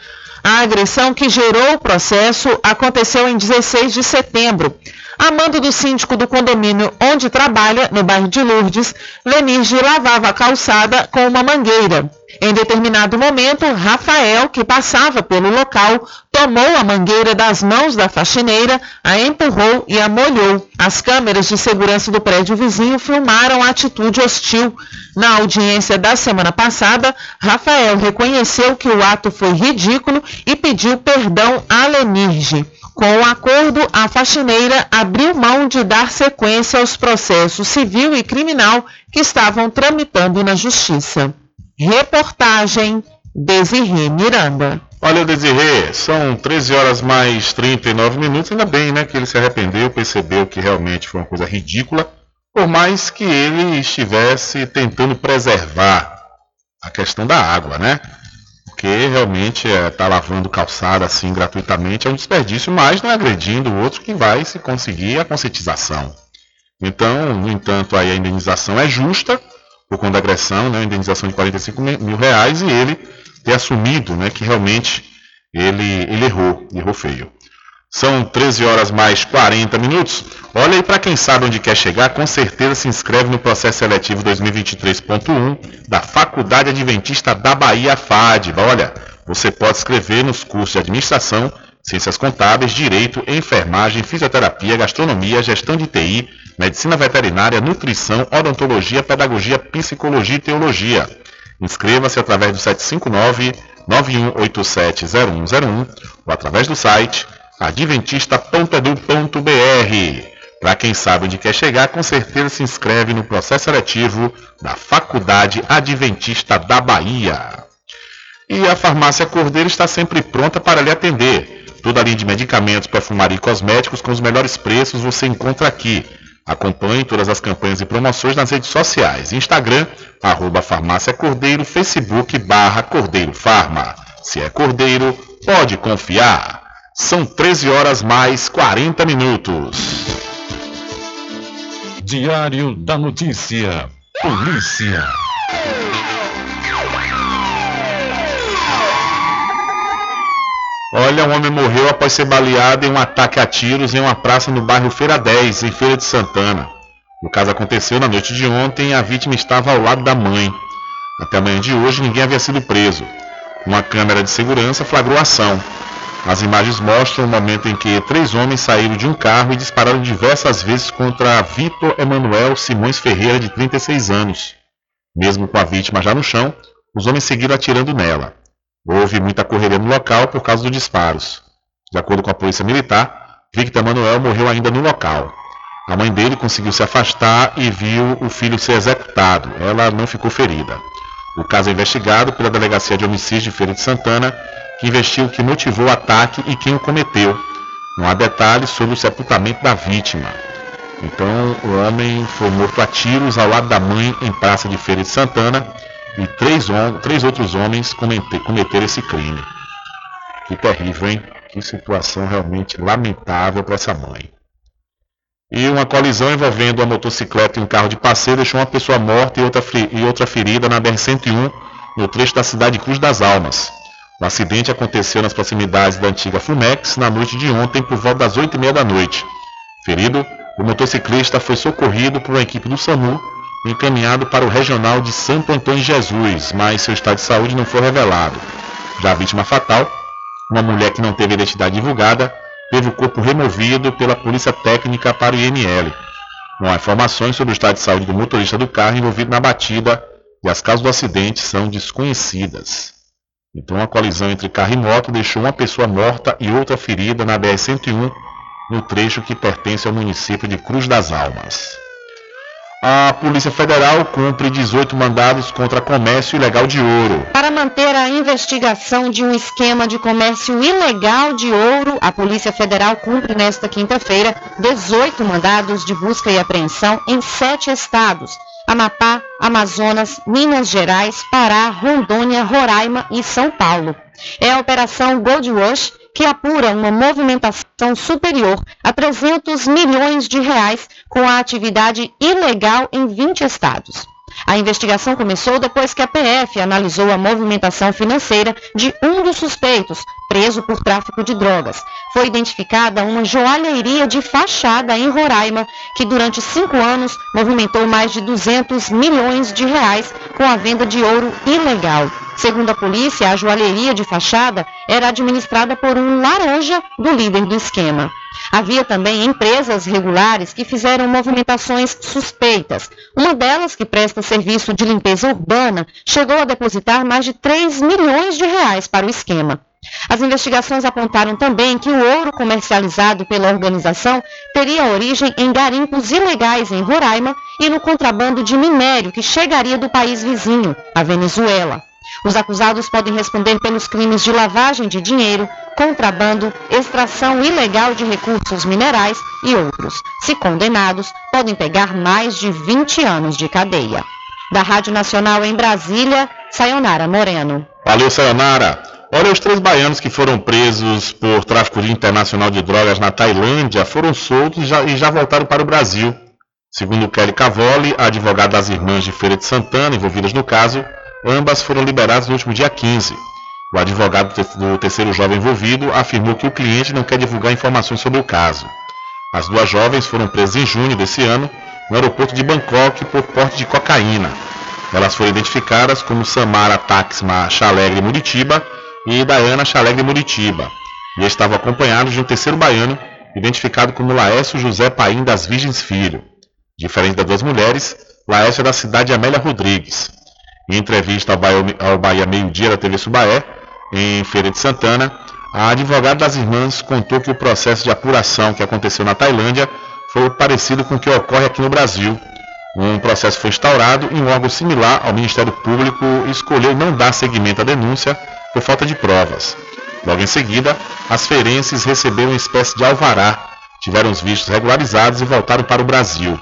A agressão que gerou o processo aconteceu em 16 de setembro. A mando do síndico do condomínio onde trabalha, no bairro de Lourdes, Lenirge lavava a calçada com uma mangueira. Em determinado momento, Rafael, que passava pelo local, tomou a mangueira das mãos da faxineira, a empurrou e a molhou. As câmeras de segurança do prédio vizinho filmaram a atitude hostil. Na audiência da semana passada, Rafael reconheceu que o ato foi ridículo e pediu perdão a Lenirge. Com o acordo, a faxineira abriu mão de dar sequência aos processos civil e criminal que estavam tramitando na Justiça. Reportagem Desirê Miranda. Olha, Desirê, são 13 horas mais 39 minutos. Ainda bem, né, que ele se arrependeu, percebeu que realmente foi uma coisa ridícula, por mais que ele estivesse tentando preservar a questão da água, né? Porque realmente é, lavando calçada assim gratuitamente é um desperdício, mas não é agredindo o outro que vai se conseguir a conscientização. Então, no entanto, aí a indenização é justa, por conta da agressão, né, indenização de 45 mil reais, e ele ter assumido né, que realmente ele, ele errou, errou feio. São 13 horas mais 40 minutos. Olha aí para quem sabe onde quer chegar, com certeza se inscreve no processo seletivo 2023.1 da Faculdade Adventista da Bahia FAD. Olha, você pode escrever nos cursos de administração, ciências contábeis, direito, enfermagem, fisioterapia, gastronomia, gestão de TI, medicina veterinária, nutrição, odontologia, pedagogia, psicologia e teologia. Inscreva-se através do 759 91870101 ou através do site adventista.edu.br. Para quem sabe onde quer chegar, com certeza se inscreve no processo seletivo da Faculdade Adventista da Bahia. E a Farmácia Cordeiro está sempre pronta para lhe atender. Toda a linha de medicamentos, perfumaria e cosméticos com os melhores preços você encontra aqui. Acompanhe todas as campanhas e promoções nas redes sociais. Instagram, arroba Farmácia Cordeiro, Facebook, barra Cordeiro Farma. Se é Cordeiro, pode confiar. São 13 horas mais 40 minutos. Diário da Notícia. Polícia. Olha, um homem morreu após ser baleado em um ataque a tiros em uma praça no bairro Feira 10, em Feira de Santana. O caso aconteceu na noite de ontem e a vítima estava ao lado da mãe. Até amanhã de hoje ninguém havia sido preso. Uma câmera de segurança flagrou a ação. As imagens mostram o momento em que três homens saíram de um carro e dispararam diversas vezes contra Vitor Emanuel Simões Ferreira, de 36 anos. Mesmo com a vítima já no chão, os homens seguiram atirando nela. Houve muita correria no local por causa dos disparos. De acordo com a polícia militar, Victor Emanuel morreu ainda no local. A mãe dele conseguiu se afastar e viu o filho ser executado. Ela não ficou ferida. O caso é investigado pela Delegacia de Homicídio de Feira de Santana que investiu o que motivou o ataque e quem o cometeu. Não há detalhes sobre o sepultamento da vítima. Então, o homem foi morto a tiros ao lado da mãe em Praça de Feira de Santana e três, três outros homens cometeram esse crime. Que terrível, hein? Que situação realmente lamentável para essa mãe. E uma colisão envolvendo uma motocicleta e um carro de passeio deixou uma pessoa morta e outra, e outra ferida na BR-101, no trecho da cidade Cruz das Almas. O acidente aconteceu nas proximidades da antiga Fumex na noite de ontem por volta das 8h30 da noite. Ferido, o motociclista foi socorrido por uma equipe do SAMU encaminhado para o regional de Santo Antônio Jesus, mas seu estado de saúde não foi revelado. Já a vítima fatal, uma mulher que não teve identidade divulgada, teve o corpo removido pela polícia técnica para o IML. Não há informações sobre o estado de saúde do motorista do carro envolvido na batida e as causas do acidente são desconhecidas. Então, a colisão entre carro e moto deixou uma pessoa morta e outra ferida na BR-101, no trecho que pertence ao município de Cruz das Almas. A Polícia Federal cumpre 18 mandados contra comércio ilegal de ouro. Para manter a investigação de um esquema de comércio ilegal de ouro, a Polícia Federal cumpre nesta quinta-feira 18 mandados de busca e apreensão em sete estados Amapá, Amazonas, Minas Gerais, Pará, Rondônia, Roraima e São Paulo. É a Operação Gold Rush que apura uma movimentação superior a 300 milhões de reais com a atividade ilegal em 20 estados. A investigação começou depois que a PF analisou a movimentação financeira de um dos suspeitos, preso por tráfico de drogas. Foi identificada uma joalheria de fachada em Roraima, que durante cinco anos movimentou mais de 200 milhões de reais com a venda de ouro ilegal. Segundo a polícia, a joalheria de fachada era administrada por um laranja do líder do esquema. Havia também empresas regulares que fizeram movimentações suspeitas. Uma delas, que presta serviço de limpeza urbana, chegou a depositar mais de 3 milhões de reais para o esquema. As investigações apontaram também que o ouro comercializado pela organização teria origem em garimpos ilegais em Roraima e no contrabando de minério que chegaria do país vizinho, a Venezuela. Os acusados podem responder pelos crimes de lavagem de dinheiro, contrabando, extração ilegal de recursos minerais e outros. Se condenados, podem pegar mais de 20 anos de cadeia. Da Rádio Nacional em Brasília, Sayonara Moreno. Valeu, Sayonara. Olha, os três baianos que foram presos por tráfico internacional de drogas na Tailândia foram soltos e já, e já voltaram para o Brasil. Segundo Kelly Cavoli, advogada das irmãs de Feira de Santana envolvidas no caso, ambas foram liberadas no último dia 15. O advogado do terceiro jovem envolvido afirmou que o cliente não quer divulgar informações sobre o caso. As duas jovens foram presas em junho desse ano no aeroporto de Bangkok por porte de cocaína. Elas foram identificadas como Samara Taxma Chalegre Muritiba e Diana Chalegre Muritiba e estavam acompanhados de um terceiro baiano identificado como Laércio José Paim das Virgens Filho. Diferente das duas mulheres, Laércio é da cidade de Amélia Rodrigues. Em entrevista ao Bahia, ao Bahia Meio Dia da TV Subaé, em Feira de Santana, a advogada das irmãs contou que o processo de apuração que aconteceu na Tailândia foi parecido com o que ocorre aqui no Brasil. Um processo foi instaurado e um órgão similar ao Ministério Público escolheu não dar seguimento à denúncia por falta de provas. Logo em seguida, as feirenses receberam uma espécie de alvará, tiveram os vistos regularizados e voltaram para o Brasil.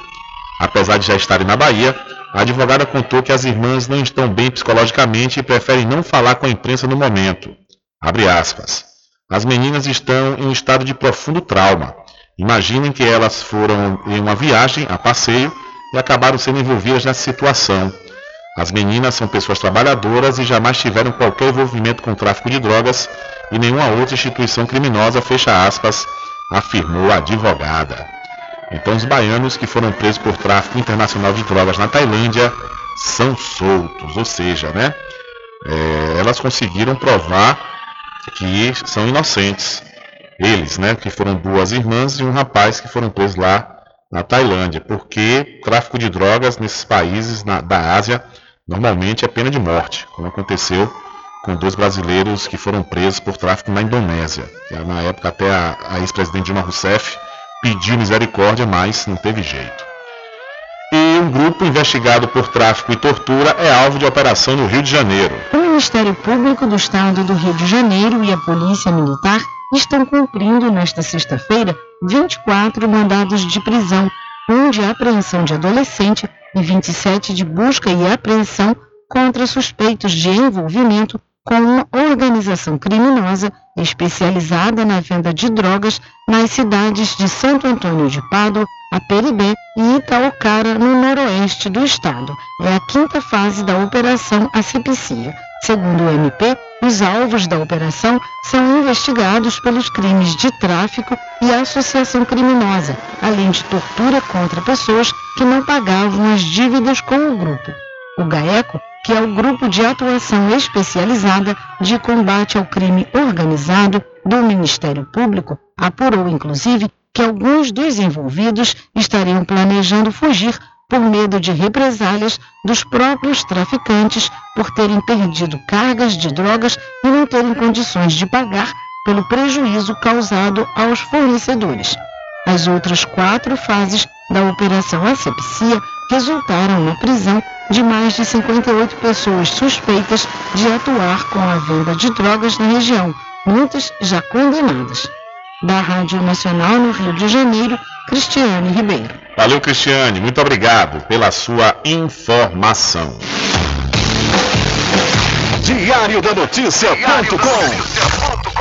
Apesar de já estarem na Bahia, a advogada contou que as irmãs não estão bem psicologicamente e preferem não falar com a imprensa no momento. As meninas estão em um estado de profundo trauma. Imaginem que elas foram em uma viagem a passeio e acabaram sendo envolvidas nessa situação. As meninas são pessoas trabalhadoras e jamais tiveram qualquer envolvimento com tráfico de drogas e nenhuma outra instituição criminosa, fecha aspas, afirmou a advogada. Então os baianos que foram presos por tráfico internacional de drogas na Tailândia são soltos, ou seja, né? É, elas conseguiram provar que são inocentes. Eles, né, que foram duas irmãs e um rapaz que foram presos lá na Tailândia, porque tráfico de drogas nesses países na, da Ásia normalmente é pena de morte, como aconteceu com dois brasileiros que foram presos por tráfico na Indonésia. Na época até a, a ex-presidente Dilma Rousseff pediu misericórdia, mas não teve jeito. E um grupo investigado por tráfico e tortura é alvo de operação no Rio de Janeiro. O Ministério Público do Estado do Rio de Janeiro e a Polícia Militar estão cumprindo nesta sexta-feira 24 mandados de prisão, um de apreensão de adolescente e 27 de busca e apreensão contra suspeitos de envolvimento com uma organização criminosa especializada na venda de drogas nas cidades de Santo Antônio de Pádua, Aperibé e Itaocara, no noroeste do estado. É a quinta fase da Operação Asepsia. Segundo o MP, os alvos da operação são investigados pelos crimes de tráfico e associação criminosa, além de tortura contra pessoas que não pagavam as dívidas com o grupo. O GAECO que é o Grupo de Atuação Especializada de Combate ao Crime Organizado do Ministério Público, apurou inclusive que alguns dos envolvidos estariam planejando fugir por medo de represálias dos próprios traficantes por terem perdido cargas de drogas e não terem condições de pagar pelo prejuízo causado aos fornecedores. As outras quatro fases da Operação Asepsia resultaram na prisão de mais de 58 pessoas suspeitas de atuar com a venda de drogas na região, muitas já condenadas. Da Rádio Nacional no Rio de Janeiro, Cristiane Ribeiro. Valeu, Cristiane. Muito obrigado pela sua informação. Diário da Notícia.com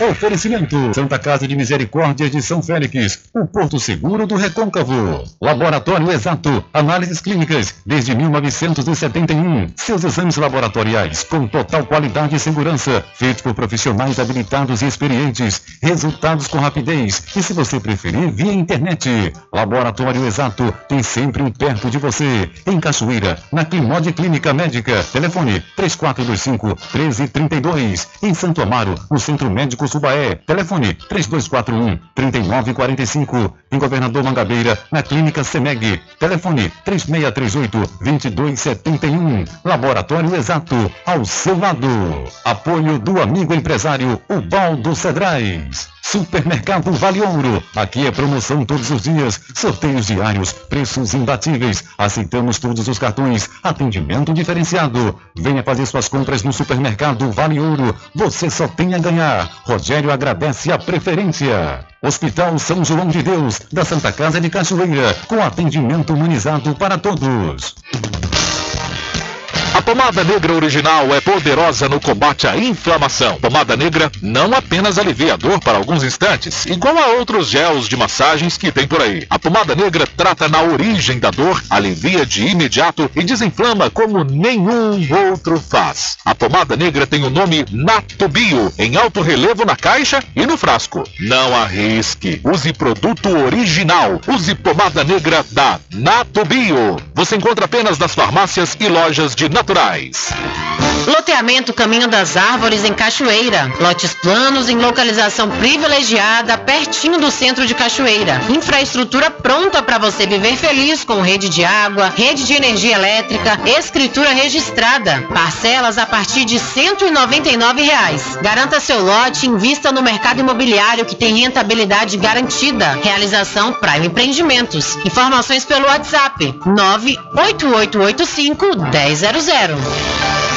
Oferecimento: Santa Casa de Misericórdia de São Félix, o Porto Seguro do Recôncavo. Laboratório Exato, análises clínicas desde 1971. Seus exames laboratoriais com total qualidade e segurança, feitos por profissionais habilitados e experientes. Resultados com rapidez e, se você preferir, via internet. Laboratório Exato tem sempre um perto de você. Em Cachoeira, na Climode Clínica Médica. Telefone 3425 1332. Em Santo Amaro, no Centro Médico Subaé. Telefone 3241 3945. Em Governador Mangabeira, na Clínica Semeg. Telefone 3638 2271. Laboratório Exato, ao seu lado. Apoio do amigo empresário Ubaldo Cedrais. Supermercado Vale Ouro. Aqui é promoção todos os dias, sorteios diários, preços imbatíveis. Aceitamos todos os cartões, atendimento diferenciado. Venha fazer suas compras no Supermercado Vale Ouro. Você só tem a ganhar. Rogério agradece a preferência. Hospital São João de Deus, da Santa Casa de Cachoeira, com atendimento humanizado para todos. A pomada negra original é poderosa no combate à inflamação. Pomada negra não apenas alivia a dor para alguns instantes, igual a outros gels de massagens que tem por aí. A pomada negra trata na origem da dor, alivia de imediato e desinflama como nenhum outro faz. A pomada negra tem o nome Natubio, em alto relevo na caixa e no frasco. Não arrisque. Use produto original. Use pomada negra da Natubio. Você encontra apenas nas farmácias e lojas de naturais. Loteamento Caminho das Árvores em Cachoeira. Lotes planos em localização privilegiada, pertinho do centro de Cachoeira. Infraestrutura pronta para você viver feliz com rede de água, rede de energia elétrica, escritura registrada. Parcelas a partir de 199 reais. Garanta seu lote invista no mercado imobiliário que tem rentabilidade garantida. Realização Prime Empreendimentos. Informações pelo WhatsApp 98885 1000.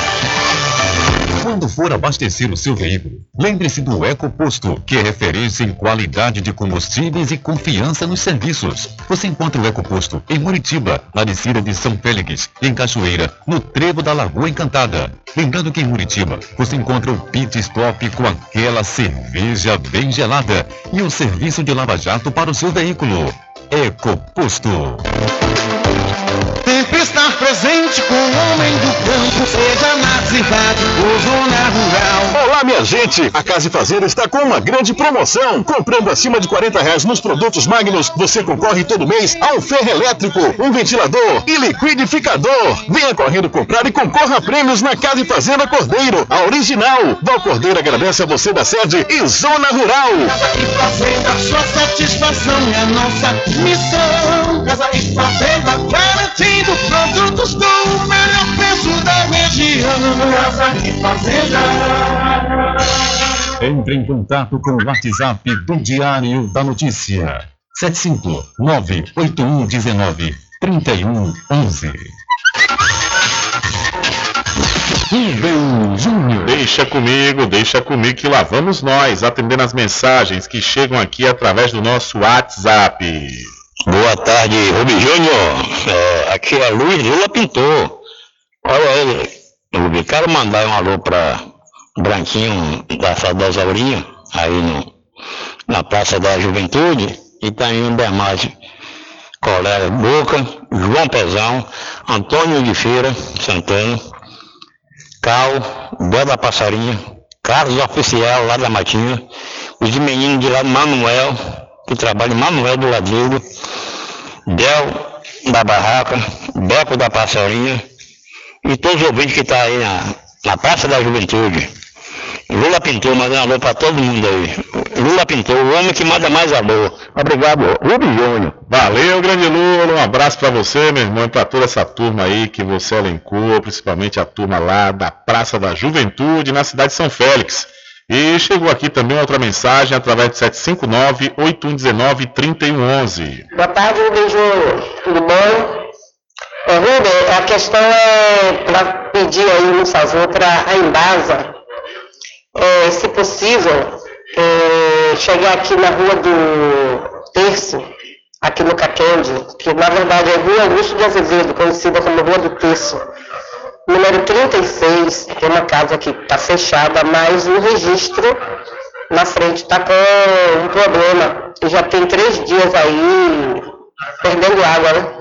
Quando for abastecer o seu veículo, lembre-se do EcoPosto, que é referência em qualidade de combustíveis e confiança nos serviços. Você encontra o EcoPosto em Muritiba, na descida de São Félix, em Cachoeira, no trevo da Lagoa Encantada. Lembrando que em Muritiba, você encontra o pit stop com aquela cerveja bem gelada e o serviço de lava-jato para o seu veículo. EcoPosto. Sempre estar presente com o homem do campo, seja na cidade ou zona rural. Olá, minha gente! A Casa e Fazer está com uma grande promoção. Comprando acima de 40 reais nos produtos Magnus, você concorre todo mês a um ferro elétrico, um ventilador e liquidificador. Venha correndo comprar e concorra a prêmios na Casa e Fazenda Cordeiro, a original. Val Cordeiro agradece a você da sede e Zona Rural. Casa e Fazenda, sua satisfação é a nossa missão. Casa e Fazenda, garantindo produtos com o melhor preço da região. Casa e Fazenda. Entre em contato com o WhatsApp do Diário da Notícia. 759-8119-3111. Rubem Júnior. Deixa comigo, deixa comigo que lá vamos nós, atendendo as mensagens que chegam aqui através do nosso WhatsApp. Boa tarde, Rubem Júnior. É, aqui é Luiz Lula Pintor. Olha ele, Rubem, quero mandar um alô para Branquinho da Saudosaurinho, aí no, na Praça da Juventude, e também o demais colega Boca, João Pezão, Antônio de Feira, Santana, Cal, Boa da Passarinha, Carlos Oficial lá da Matinha, os meninos de lá, Manuel, que trabalha Manuel do Ladrilho, Del da Barraca, Beco da Passarinha e todos os ouvintes que estão aí na, na Praça da Juventude. Lula Pintor, mandando alô para todo mundo aí. Lula Pintor, o homem que manda mais alô. Obrigado, Rubem Júnior. Valeu, grande Lula. Um abraço para você, meu irmão, e para toda essa turma aí que você elencou, principalmente a turma lá da Praça da Juventude, na cidade de São Félix. E chegou aqui também outra mensagem através de 759-8119-3111. Boa tarde, Rubem Júnior. Tudo bom? É, Rubem, a questão é para pedir aí um favor para a Embasa, é, se possível, é, chegar aqui na rua do Terço, aqui no Caquende, que na verdade é Rua Augusto de Azevedo, conhecida como Rua do Terço. Número 36, tem uma casa que está fechada, mas o registro na frente está com um problema. E já tem três dias aí perdendo água, né?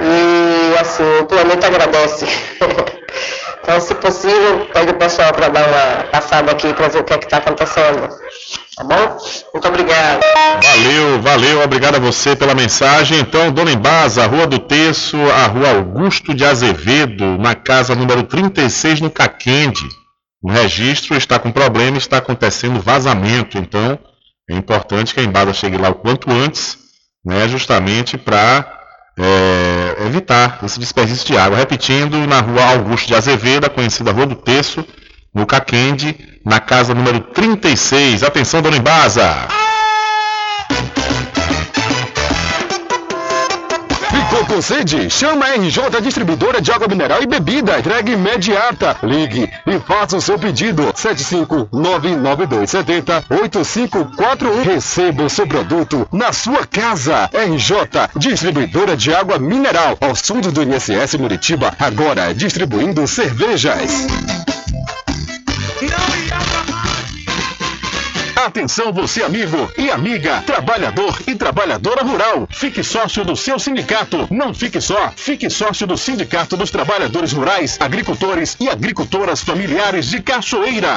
E assim, o planeta agradece. [laughs] então, se possível, pede o pessoal para dar uma passada aqui para ver o que é está acontecendo. Tá bom? Muito obrigado. Valeu, valeu, obrigado a você pela mensagem. Então, Dona Embasa, Rua do Terço, a Rua Augusto de Azevedo, na casa número 36, no Caquende. O registro está com problema, está acontecendo vazamento. Então, é importante que a Embasa chegue lá o quanto antes, né, justamente para é, evitar esse desperdício de água. Repetindo, na Rua Augusto de Azevedo, conhecida Rua do Terço, no Caquende, na casa número 36. Atenção, dona Embasa! Ficou com sede? Chama a RJ Distribuidora de Água Mineral e Bebida. Entrega imediata. Ligue e faça o seu pedido. 75992708541. Receba o seu produto na sua casa. RJ Distribuidora de Água Mineral. Aos fundos do INSS Muritiba. Agora distribuindo cervejas. Atenção você amigo e amiga, trabalhador e trabalhadora rural. Fique sócio do seu sindicato. Não fique só, fique sócio do Sindicato dos Trabalhadores Rurais, Agricultores e Agricultoras Familiares de Cachoeira.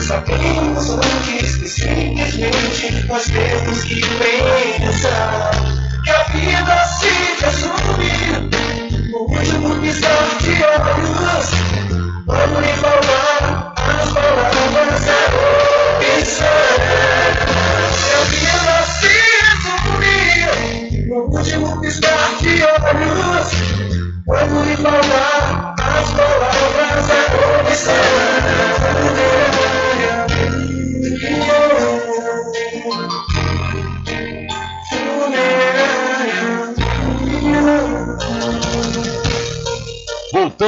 Sabemos antes que simplesmente nós temos que pensar que a vida se resume no último piscar de olhos. Vamos lhe falar as palavras a opção. Que a vida se resume no último piscar de olhos. Vamos lhe falar as palavras a opção.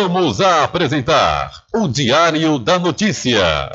Voltamos a apresentar o Diário da Notícia.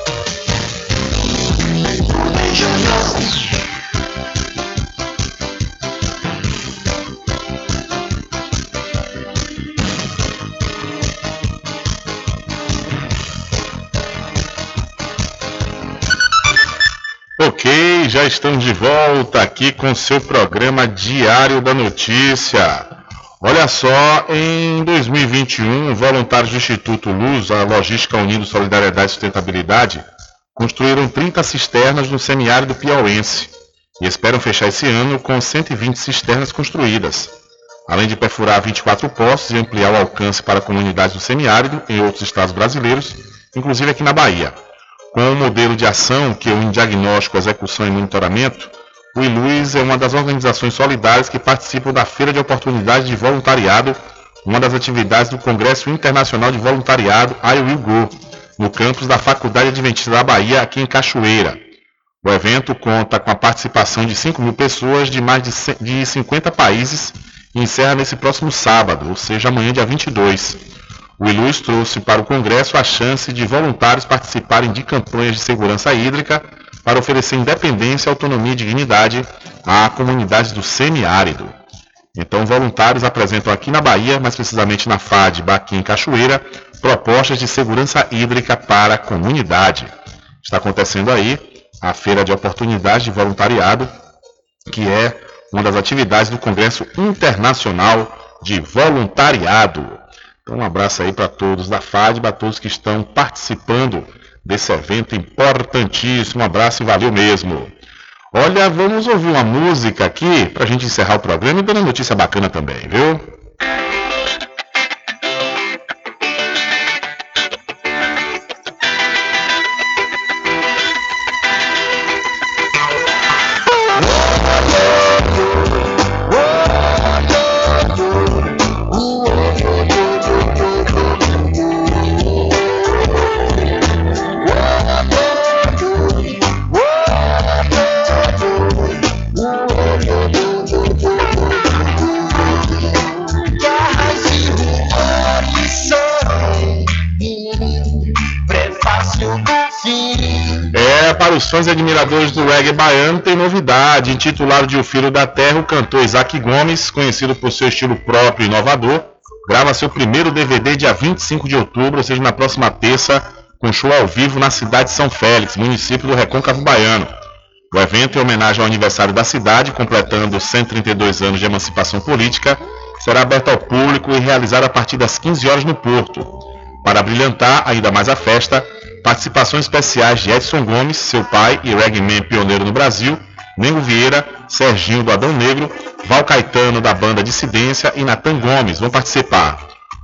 Ok, já estamos de volta aqui com seu programa Diário da Notícia. Olha só, em 2021, voluntários do Instituto Luz, a Logística Unindo Solidariedade e Sustentabilidade, construíram 30 cisternas no semiárido piauense e esperam fechar esse ano com 120 cisternas construídas, além de perfurar 24 poços e ampliar o alcance para comunidades do semiárido em outros estados brasileiros, inclusive aqui na Bahia. Com o modelo de ação que une diagnóstico, execução e monitoramento, o Iluz é uma das organizações solidárias que participam da Feira de Oportunidades de Voluntariado, uma das atividades do Congresso Internacional de Voluntariado I Will Go, no campus da Faculdade Adventista da Bahia, aqui em Cachoeira. O evento conta com a participação de 5 mil pessoas de mais de ce- de 50 países e encerra nesse próximo sábado, ou seja, amanhã, dia 22. O Iluz trouxe para o Congresso a chance de voluntários participarem de campanhas de segurança hídrica para oferecer independência, autonomia e dignidade à comunidade do semiárido. Então, voluntários apresentam aqui na Bahia, mais precisamente na FAD, aqui em Cachoeira, propostas de segurança hídrica para a comunidade. Está acontecendo aí a Feira de Oportunidade de Voluntariado, que é uma das atividades do Congresso Internacional de Voluntariado. Então, um abraço aí para todos da FAD, para todos que estão participando desse evento importantíssimo. Um abraço e valeu mesmo. Olha, vamos ouvir uma música aqui para a gente encerrar o programa e dando notícia bacana também, viu? Fãs e admiradores do reggae baiano, tem novidade. Intitulado de O Filho da Terra, o cantor Isaac Gomes, conhecido por seu estilo próprio e inovador, grava seu primeiro DVD dia 25 de outubro, ou seja, na próxima terça, com show ao vivo na cidade de São Félix, município do Recôncavo Baiano. O evento, em homenagem ao aniversário da cidade, completando 132 anos de emancipação política, será aberto ao público e realizado a partir das 15 horas no Porto. Para brilhantar ainda mais a festa, participações especiais de Edson Gomes, seu pai e reggaeman pioneiro no Brasil, Mengo Vieira, Serginho do Adão Negro, Val Caetano da banda Dissidência e Natan Gomes vão participar.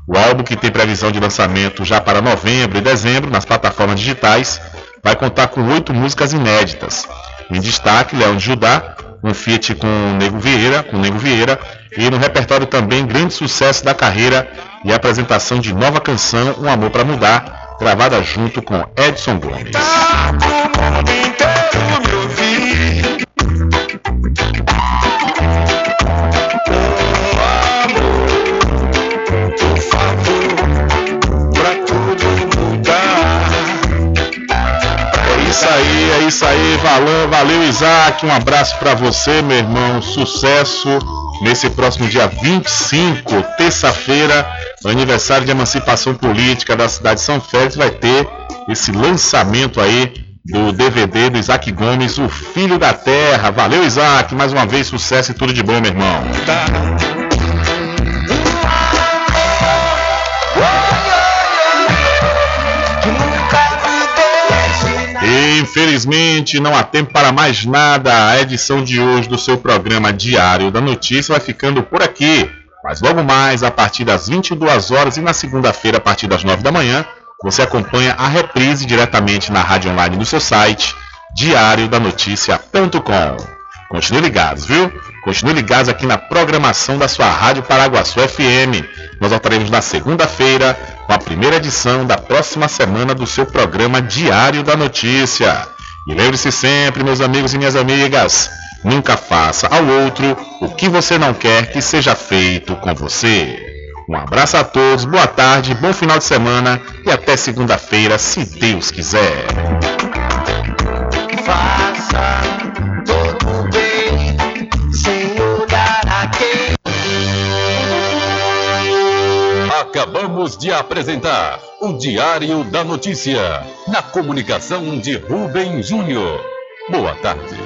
O álbum, que tem previsão de lançamento já para novembro e dezembro nas plataformas digitais, vai contar com oito músicas inéditas. Em destaque, Leão de Judá, um feat com o Nego Vieira, com Nego Vieira, e no repertório também grande sucesso da carreira e apresentação de nova canção Um Amor para Mudar, gravada junto com Edson Gomes. É isso aí, é isso aí, valeu, valeu Isaac, um abraço pra você, meu irmão, sucesso nesse próximo dia 25, terça-feira, aniversário de emancipação política da cidade de São Félix, vai ter esse lançamento aí do DVD do Isaac Gomes, O Filho da Terra. Valeu, Isaac, mais uma vez sucesso e tudo de bom, meu irmão. Infelizmente, não há tempo para mais nada. A edição de hoje do seu programa Diário da Notícia vai ficando por aqui. Mas logo mais, a partir das 22 horas e na segunda-feira, a partir das 9 da manhã, você acompanha a reprise diretamente na rádio online do seu site, diariodanoticia.com. Continue ligados, viu? Continue ligados aqui na programação da sua Rádio Paraguaçu FM. Nós voltaremos na segunda-feira com a primeira edição da próxima semana do seu programa Diário da Notícia. E lembre-se sempre, meus amigos e minhas amigas, nunca faça ao outro o que você não quer que seja feito com você. Um abraço a todos, boa tarde, bom final de semana e até segunda-feira, se Deus quiser. Faça Acabamos de apresentar o Diário da Notícia, na comunicação de Rubem Júnior. Boa tarde.